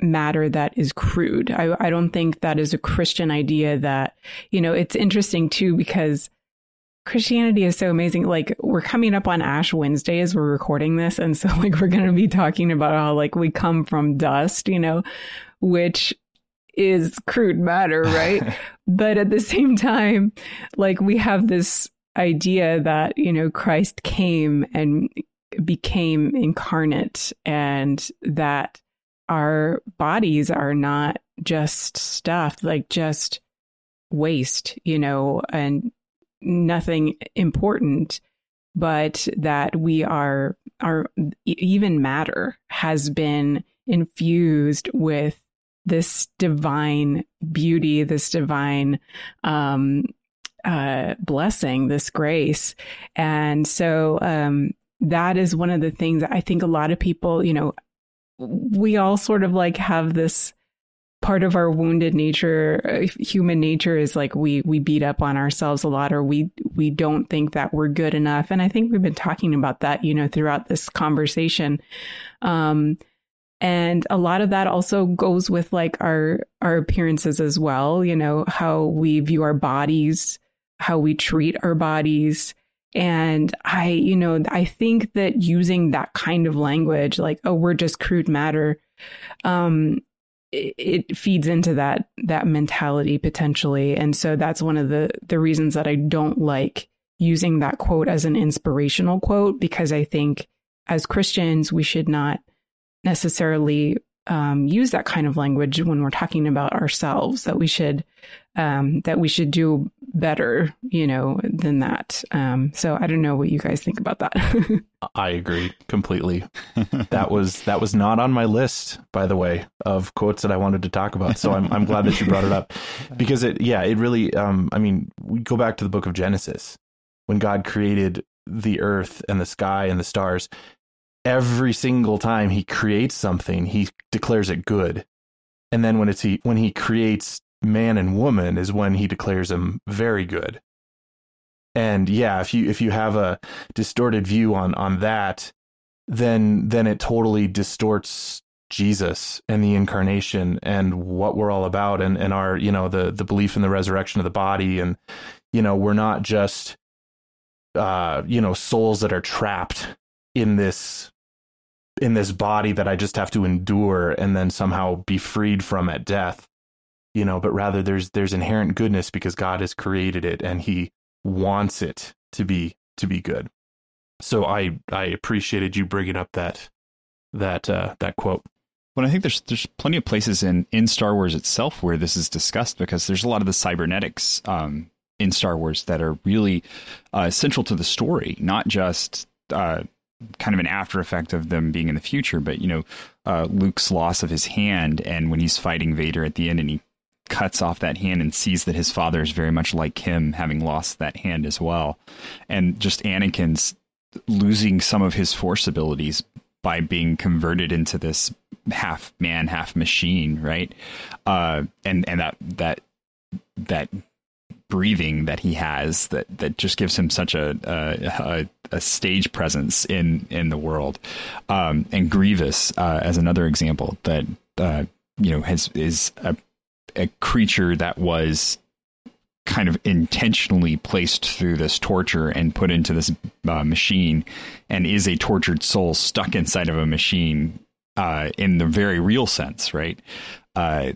matter that is crude. I, I don't think that is a Christian idea that, you know, it's interesting too because Christianity is so amazing. Like we're coming up on Ash Wednesday as we're recording this. And so like we're going to be talking about how like we come from dust, you know, which is crude matter, right? but at the same time, like we have this idea that, you know, Christ came and became incarnate and that our bodies are not just stuff, like just waste, you know, and nothing important, but that we are, our even matter has been infused with this divine beauty, this divine um, uh, blessing, this grace. And so um, that is one of the things I think a lot of people, you know, we all sort of like have this part of our wounded nature uh, human nature is like we we beat up on ourselves a lot or we we don't think that we're good enough. And i think we've been talking about that you know throughout this conversation. Um and a lot of that also goes with like our our appearances as well you know how we view our bodies how we treat our bodies. And i you know i think that using that kind of language like oh we're just crude matter um it, feeds into that that mentality potentially. And so that's one of the the reasons that i don't like using that quote as an inspirational quote because i think as christians we should not necessarily um, use that kind of language when we're talking about ourselves. That we should um, that we should do better, you know, than that. Um, so I don't know what you guys think about that. I agree completely. that was that was not on my list, by the way, of quotes that I wanted to talk about. So I'm I'm glad that you brought it up because it yeah it really um I mean we go back to the book of Genesis when God created the earth and the sky and the stars every single time he creates something, he declares it good. And then when it's he when he creates man and woman is when he declares them very good. And yeah, if you if you have a distorted view on on that, then then it totally distorts Jesus and the incarnation and what we're all about and, and our, you know, the the belief in the resurrection of the body and you know, we're not just uh, you know, souls that are trapped in this in this body that I just have to endure and then somehow be freed from at death. You know, but rather there's there's inherent goodness because God has created it and he wants it to be to be good. So I I appreciated you bringing up that that uh, that quote. Well, I think there's there's plenty of places in in Star Wars itself where this is discussed because there's a lot of the cybernetics um, in Star Wars that are really uh, central to the story, not just uh, kind of an after effect of them being in the future. But you know, uh, Luke's loss of his hand, and when he's fighting Vader at the end, and he cuts off that hand and sees that his father is very much like him, having lost that hand as well, and just Anakin's losing some of his force abilities by being converted into this half man, half machine, right? Uh, and and that that that breathing that he has that that just gives him such a a, a stage presence in in the world. Um, and Grievous, uh, as another example, that uh, you know has is a a creature that was kind of intentionally placed through this torture and put into this uh, machine and is a tortured soul stuck inside of a machine uh, in the very real sense, right? Uh,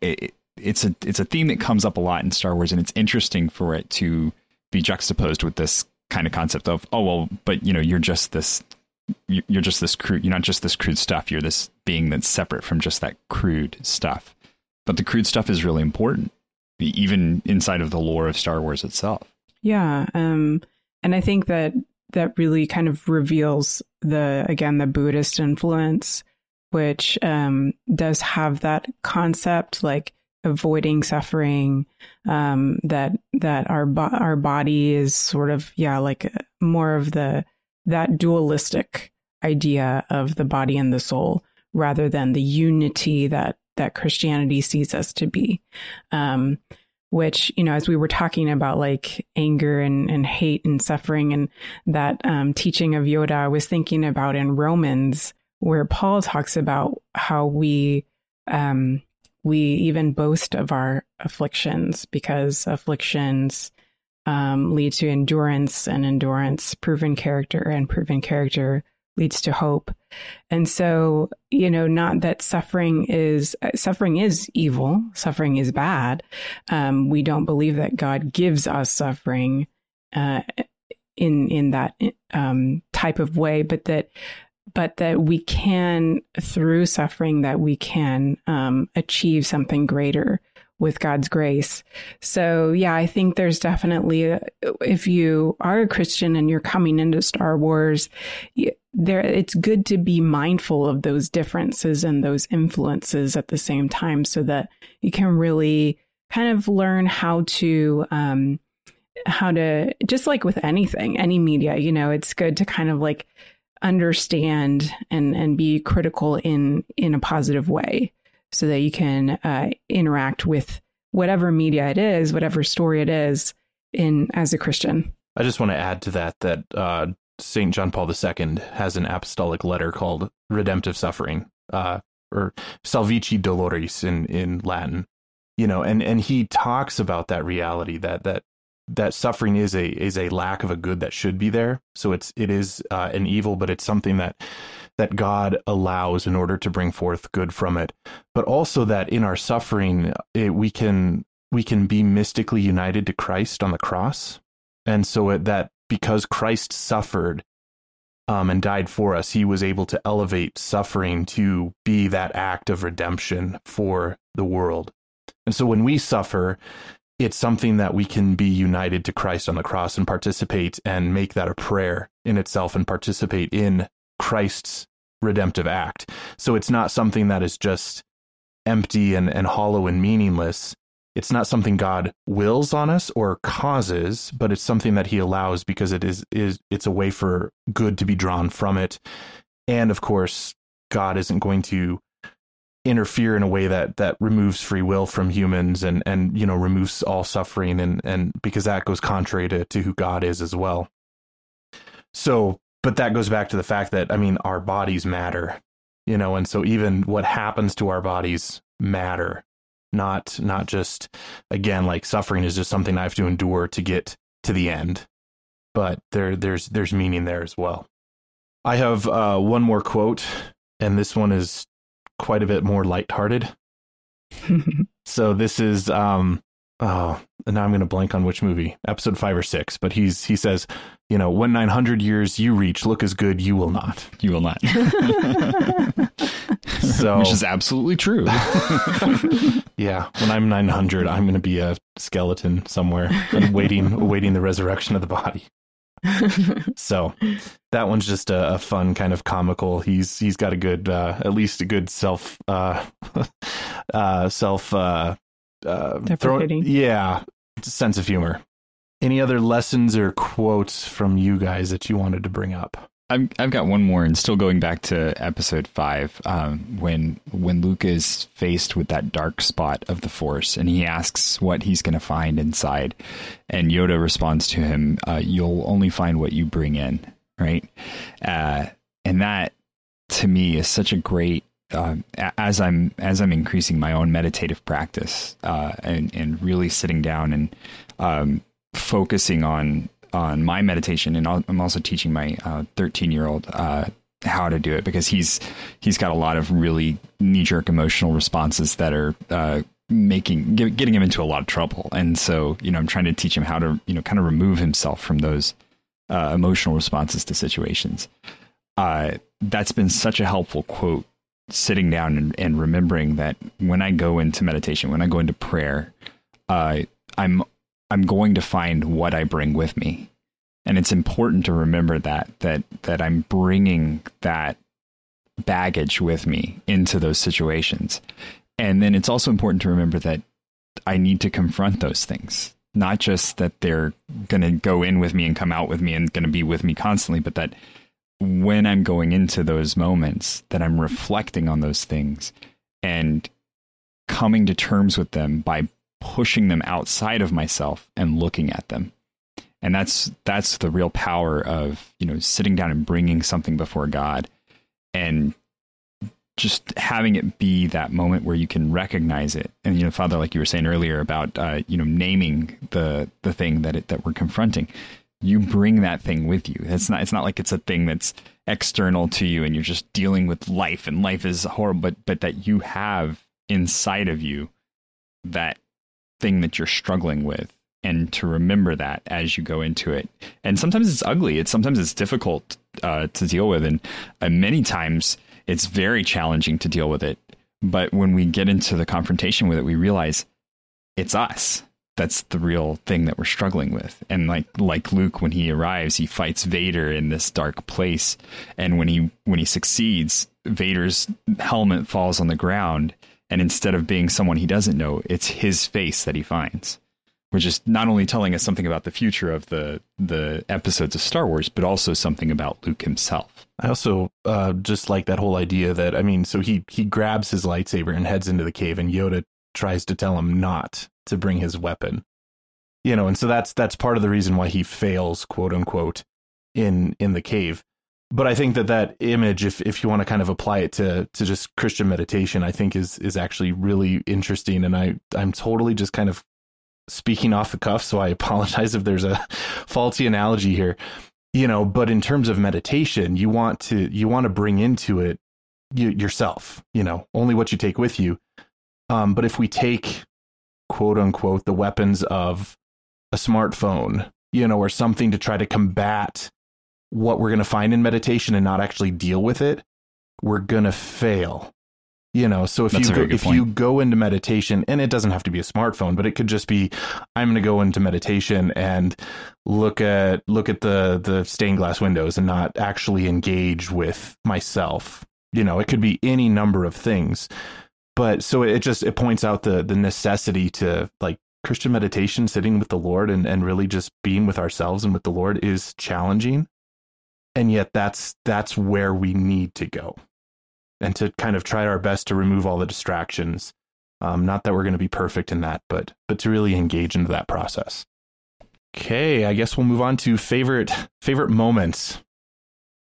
it, it's a it's a theme that comes up a lot in Star Wars, and it's interesting for it to be juxtaposed with this kind of concept of oh well, but you know you're just this you're just this crude you're not just this crude stuff you're this being that's separate from just that crude stuff. But the crude stuff is really important even inside of the lore of star wars itself. Yeah um and i think that that really kind of reveals the again the buddhist influence which um does have that concept like avoiding suffering um, that that our bo- our body is sort of yeah like more of the that dualistic idea of the body and the soul rather than the unity that that Christianity sees us to be. Um, which you know as we were talking about like anger and, and hate and suffering and that um, teaching of Yoda I was thinking about in Romans where Paul talks about how we um, we even boast of our afflictions because afflictions um, lead to endurance and endurance proven character and proven character leads to hope. And so you know not that suffering is suffering is evil suffering is bad. Um, we don't believe that god gives us suffering uh, in in that um, type of way but that but that we can, through suffering, that we can um, achieve something greater with God's grace. So, yeah, I think there's definitely, a, if you are a Christian and you're coming into Star Wars, there it's good to be mindful of those differences and those influences at the same time, so that you can really kind of learn how to. Um, how to just like with anything any media you know it's good to kind of like understand and and be critical in in a positive way so that you can uh, interact with whatever media it is whatever story it is in as a christian i just want to add to that that uh, st john paul ii has an apostolic letter called redemptive suffering uh, or salvifici doloris in in Latin. You know, and and he talks about that reality that that that suffering is a is a lack of a good that should be there. So it's it is uh, an evil, but it's something that that God allows in order to bring forth good from it. But also that in our suffering, it, we can we can be mystically united to Christ on the cross, and so it, that because Christ suffered um, and died for us, He was able to elevate suffering to be that act of redemption for the world. And so when we suffer, it's something that we can be united to Christ on the cross and participate and make that a prayer in itself and participate in Christ's redemptive act. So it's not something that is just empty and, and hollow and meaningless. It's not something God wills on us or causes, but it's something that he allows because it is is it's a way for good to be drawn from it. And of course, God isn't going to interfere in a way that that removes free will from humans and and you know removes all suffering and and because that goes contrary to to who God is as well. So, but that goes back to the fact that I mean our bodies matter, you know, and so even what happens to our bodies matter. Not not just again like suffering is just something I have to endure to get to the end. But there there's there's meaning there as well. I have uh, one more quote, and this one is quite a bit more lighthearted. so this is um oh and now I'm going to blank on which movie, episode 5 or 6, but he's he says, you know, when 900 years you reach look as good you will not. You will not. so which is absolutely true. yeah, when I'm 900 I'm going to be a skeleton somewhere and waiting awaiting the resurrection of the body. so that one's just a, a, fun kind of comical. He's he's got a good, uh, at least a good self, uh, uh, self, uh, uh, throw, yeah, sense of humor. Any other lessons or quotes from you guys that you wanted to bring up? I've I've got one more, and still going back to episode five, um, when when Luke is faced with that dark spot of the Force, and he asks what he's going to find inside, and Yoda responds to him, uh, "You'll only find what you bring in." Right, uh, and that to me is such a great. Uh, as I'm as I'm increasing my own meditative practice uh, and and really sitting down and um, focusing on on my meditation, and I'm also teaching my 13 uh, year old uh, how to do it because he's he's got a lot of really knee jerk emotional responses that are uh, making getting him into a lot of trouble. And so, you know, I'm trying to teach him how to you know kind of remove himself from those uh, emotional responses to situations. Uh, that's been such a helpful quote. Sitting down and, and remembering that when I go into meditation, when I go into prayer, uh, I'm I'm going to find what I bring with me. And it's important to remember that that that I'm bringing that baggage with me into those situations. And then it's also important to remember that I need to confront those things. Not just that they're going to go in with me and come out with me and going to be with me constantly, but that when I'm going into those moments, that I'm reflecting on those things and coming to terms with them by pushing them outside of myself and looking at them. And that's that's the real power of you know sitting down and bringing something before god and just having it be that moment where you can recognize it. And you know father like you were saying earlier about uh, you know naming the the thing that it, that we're confronting you bring that thing with you. It's not it's not like it's a thing that's external to you and you're just dealing with life and life is horrible but but that you have inside of you that thing that you're struggling with and to remember that as you go into it. And sometimes it's ugly. It's sometimes it's difficult uh, to deal with, and uh, many times it's very challenging to deal with it. But when we get into the confrontation with it, we realize it's us. That's the real thing that we're struggling with. And like like Luke, when he arrives, he fights Vader in this dark place, and when he when he succeeds, Vader's helmet falls on the ground, and instead of being someone he doesn't know, it's his face that he finds. Which is not only telling us something about the future of the the episodes of Star Wars, but also something about Luke himself. I also uh, just like that whole idea that I mean, so he he grabs his lightsaber and heads into the cave, and Yoda tries to tell him not to bring his weapon. You know, and so that's that's part of the reason why he fails, quote unquote, in in the cave. But I think that that image, if if you want to kind of apply it to to just Christian meditation, I think is is actually really interesting. And I I'm totally just kind of speaking off the cuff, so I apologize if there's a faulty analogy here. You know, but in terms of meditation, you want to you want to bring into it you, yourself. You know, only what you take with you. Um, but if we take quote unquote the weapons of a smartphone, you know, or something to try to combat what we're going to find in meditation and not actually deal with it, we're going to fail. You know, so if That's you go, if point. you go into meditation and it doesn't have to be a smartphone, but it could just be I'm going to go into meditation and look at look at the the stained glass windows and not actually engage with myself. You know, it could be any number of things. But so it just it points out the the necessity to like Christian meditation, sitting with the Lord and, and really just being with ourselves and with the Lord is challenging. And yet that's that's where we need to go. And to kind of try our best to remove all the distractions. Um, not that we're going to be perfect in that, but but to really engage into that process. Okay, I guess we'll move on to favorite favorite moments.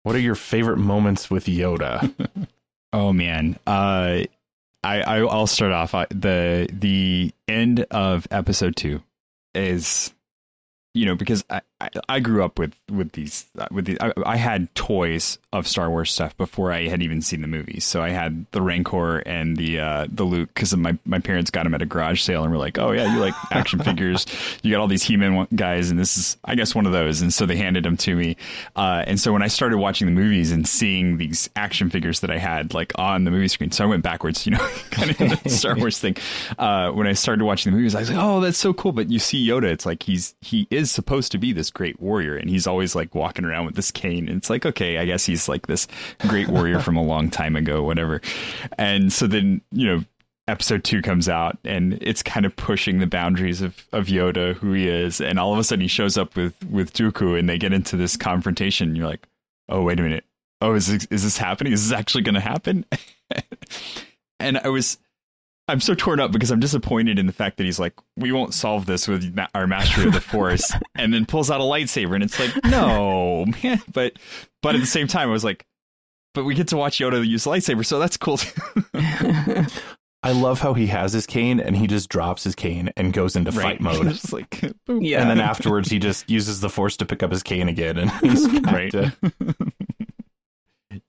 What are your favorite moments with Yoda? oh man, uh, I, I will start off. I, the the end of episode two is you know because I, I, I grew up with with these with the I, I, had toys of Star Wars stuff before I had even seen the movies. So I had the Rancor and the uh, the Luke because my my parents got them at a garage sale and were like, oh yeah, you like action figures? You got all these He-Man guys, and this is I guess one of those. And so they handed them to me. Uh, and so when I started watching the movies and seeing these action figures that I had like on the movie screen, so I went backwards, you know, kind of the Star Wars thing. Uh, when I started watching the movies, I was like, oh, that's so cool. But you see Yoda, it's like he's he is supposed to be this great warrior, and he's always like walking around with this cane. And it's like, okay, I guess he's like this great warrior from a long time ago, whatever. And so then, you know, episode two comes out and it's kind of pushing the boundaries of, of Yoda, who he is. And all of a sudden he shows up with, with Dooku and they get into this confrontation. And you're like, oh, wait a minute. Oh, is this, is this happening? Is this actually going to happen? and I was, I'm so torn up because I'm disappointed in the fact that he's like, we won't solve this with ma- our mastery of the force, and then pulls out a lightsaber, and it's like, no, man. But but at the same time, I was like, but we get to watch Yoda use lightsaber, so that's cool. I love how he has his cane and he just drops his cane and goes into right. fight mode. just like, yeah. And then afterwards, he just uses the force to pick up his cane again, and he's right. To...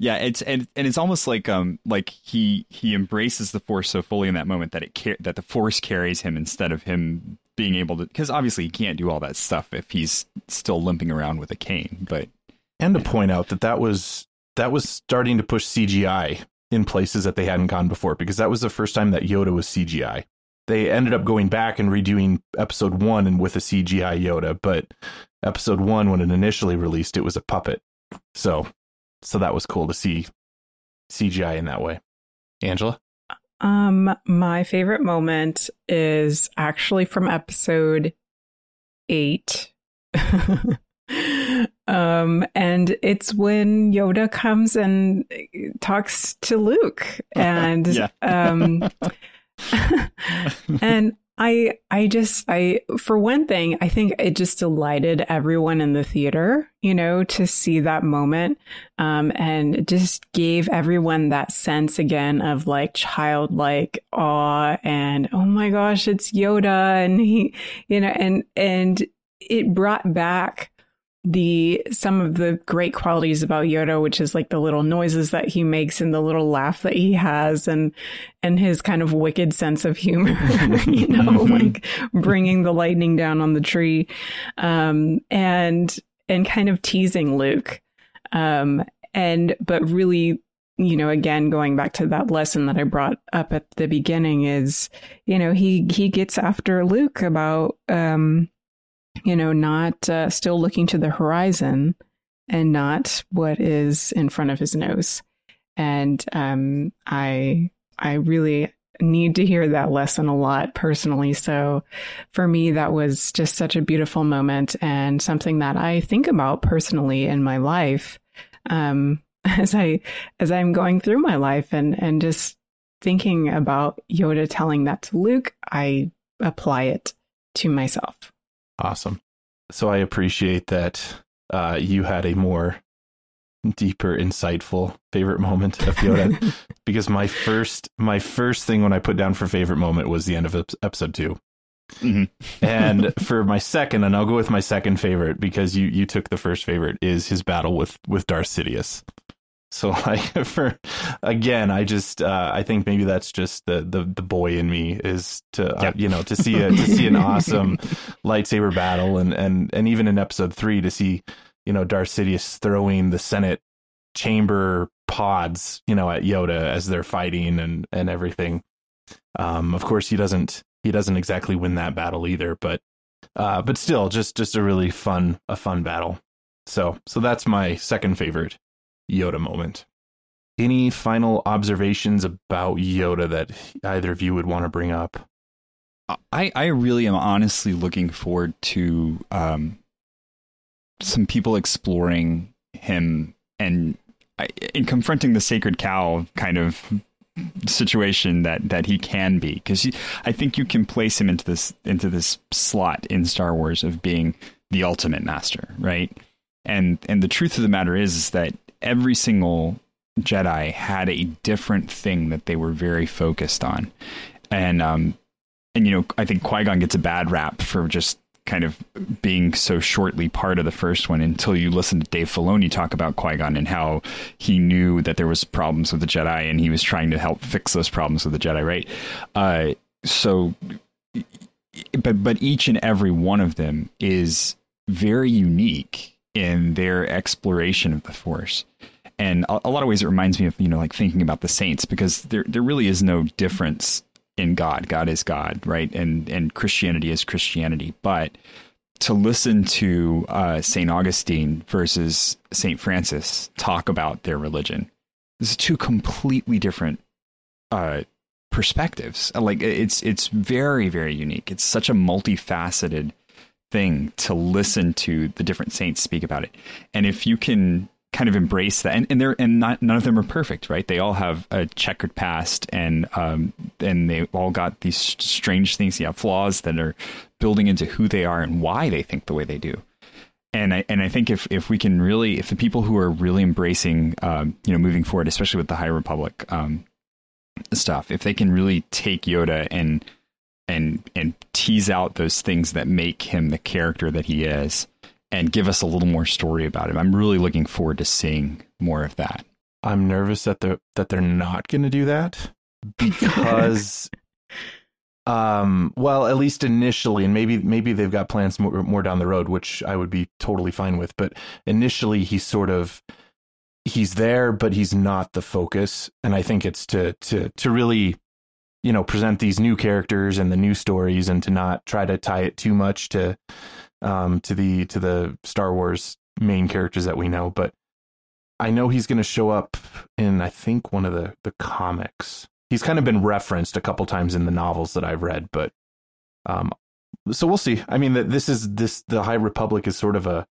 Yeah, it's and and it's almost like um like he he embraces the force so fully in that moment that it car- that the force carries him instead of him being able to because obviously he can't do all that stuff if he's still limping around with a cane. But and to point out that that was that was starting to push CGI in places that they hadn't gone before because that was the first time that Yoda was CGI. They ended up going back and redoing episode one and with a CGI Yoda, but episode one when it initially released, it was a puppet. So so that was cool to see CGI in that way. Angela? Um, my favorite moment is actually from episode eight. um, and it's when Yoda comes and talks to Luke, and um, and I I just I for one thing, I think it just delighted everyone in the theater, you know, to see that moment. Um, and just gave everyone that sense again of like childlike awe and oh my gosh, it's Yoda and he you know, and and it brought back the some of the great qualities about Yoda, which is like the little noises that he makes and the little laugh that he has, and and his kind of wicked sense of humor, you know, mm-hmm. like bringing the lightning down on the tree, um, and and kind of teasing Luke, um, and but really. You know, again, going back to that lesson that I brought up at the beginning is, you know, he he gets after Luke about um, you know, not uh, still looking to the horizon and not what is in front of his nose. And um, I, I really need to hear that lesson a lot personally. So for me, that was just such a beautiful moment and something that I think about personally in my life. Um, as I, as I'm going through my life and, and just thinking about Yoda telling that to Luke, I apply it to myself. Awesome. So I appreciate that uh, you had a more deeper, insightful favorite moment of Yoda because my first my first thing when I put down for favorite moment was the end of episode 2 mm-hmm. and for my second, and I'll go with my second favorite because you you took the first favorite is his battle with with Darth Sidious. So like for again, I just uh, I think maybe that's just the the, the boy in me is to uh, you know to see a to see an awesome lightsaber battle and and and even in episode three to see you know Darth Sidious throwing the Senate chamber pods you know at Yoda as they're fighting and and everything. Um, of course, he doesn't he doesn't exactly win that battle either, but uh, but still, just just a really fun a fun battle. So so that's my second favorite Yoda moment. Any final observations about Yoda that either of you would want to bring up? I, I really am honestly looking forward to um, some people exploring him and in confronting the sacred cow kind of situation that that he can be because I think you can place him into this into this slot in Star Wars of being the ultimate master, right? And and the truth of the matter is, is that every single Jedi had a different thing that they were very focused on. And um and you know, I think Qui-Gon gets a bad rap for just kind of being so shortly part of the first one until you listen to Dave Filoni talk about Qui-Gon and how he knew that there was problems with the Jedi and he was trying to help fix those problems with the Jedi, right? Uh, so but but each and every one of them is very unique in their exploration of the Force. And a, a lot of ways, it reminds me of you know like thinking about the saints because there there really is no difference in God. God is God, right? And and Christianity is Christianity. But to listen to uh, Saint Augustine versus Saint Francis talk about their religion, this is two completely different uh, perspectives. Like it's it's very very unique. It's such a multifaceted thing to listen to the different saints speak about it. And if you can kind of embrace that and, and they're and not none of them are perfect right? They all have a checkered past and um and they all got these strange things. Yeah flaws that are building into who they are and why they think the way they do. And I and I think if if we can really if the people who are really embracing um you know moving forward especially with the High Republic um stuff if they can really take Yoda and and and tease out those things that make him the character that he is and give us a little more story about him. I'm really looking forward to seeing more of that. I'm nervous that they're that they're not going to do that because um well at least initially and maybe maybe they've got plans more, more down the road which I would be totally fine with but initially he's sort of he's there but he's not the focus and I think it's to to to really you know present these new characters and the new stories and to not try to tie it too much to um to the to the Star Wars main characters that we know but I know he's going to show up in I think one of the the comics. He's kind of been referenced a couple times in the novels that I've read but um so we'll see. I mean that this is this the High Republic is sort of a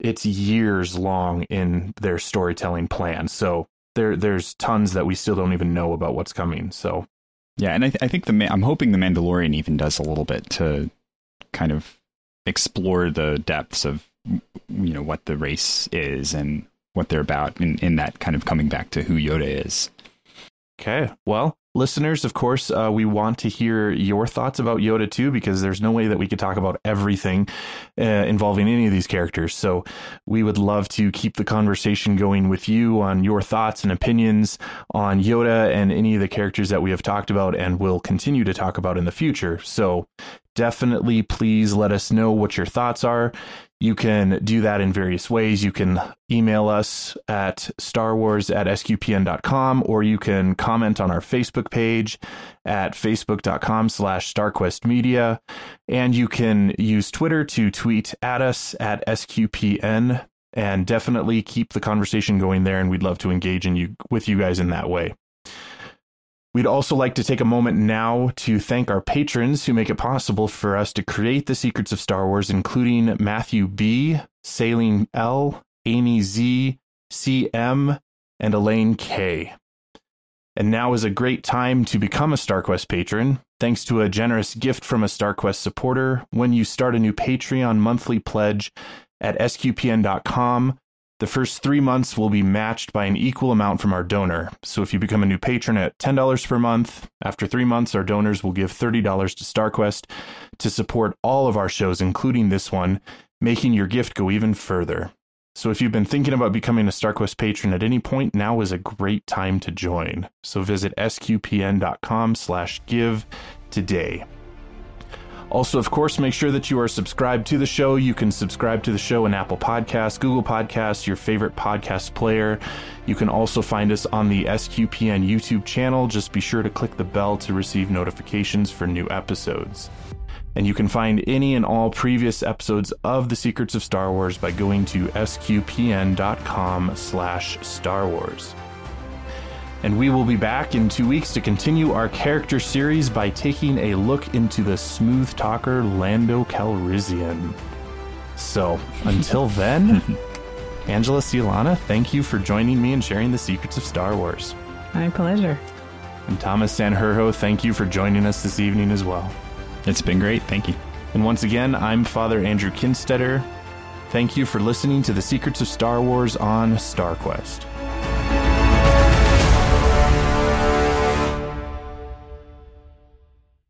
it's years long in their storytelling plan so there there's tons that we still don't even know about what's coming so yeah, and I, th- I think the I'm hoping the Mandalorian even does a little bit to kind of explore the depths of you know what the race is and what they're about in, in that kind of coming back to who Yoda is. Okay. Well, listeners, of course, uh, we want to hear your thoughts about Yoda too, because there's no way that we could talk about everything uh, involving any of these characters. So we would love to keep the conversation going with you on your thoughts and opinions on Yoda and any of the characters that we have talked about and will continue to talk about in the future. So definitely please let us know what your thoughts are. You can do that in various ways. You can email us at starwars at sqpn.com or you can comment on our Facebook page at facebook.com slash starquestmedia. And you can use Twitter to tweet at us at sqpn and definitely keep the conversation going there. And we'd love to engage in you with you guys in that way. We'd also like to take a moment now to thank our patrons who make it possible for us to create the secrets of Star Wars, including Matthew B., Saline L., Amy Z., CM, and Elaine K. And now is a great time to become a StarQuest patron. Thanks to a generous gift from a StarQuest supporter, when you start a new Patreon monthly pledge at sqpn.com The first three months will be matched by an equal amount from our donor. So if you become a new patron at $10 per month, after three months, our donors will give $30 to StarQuest to support all of our shows, including this one, making your gift go even further. So if you've been thinking about becoming a StarQuest patron at any point, now is a great time to join. So visit sqpn.com slash give today. Also, of course, make sure that you are subscribed to the show. You can subscribe to the show in Apple Podcasts, Google Podcasts, your favorite podcast player. You can also find us on the SQPN YouTube channel. Just be sure to click the bell to receive notifications for new episodes. And you can find any and all previous episodes of The Secrets of Star Wars by going to sqpn.com slash Star Wars. And we will be back in two weeks to continue our character series by taking a look into the smooth talker Lando Calrissian. So, until then, Angela Cialana, thank you for joining me and sharing the secrets of Star Wars. My pleasure. And Thomas Sanherho, thank you for joining us this evening as well. It's been great. Thank you. And once again, I'm Father Andrew Kinstetter. Thank you for listening to the Secrets of Star Wars on StarQuest.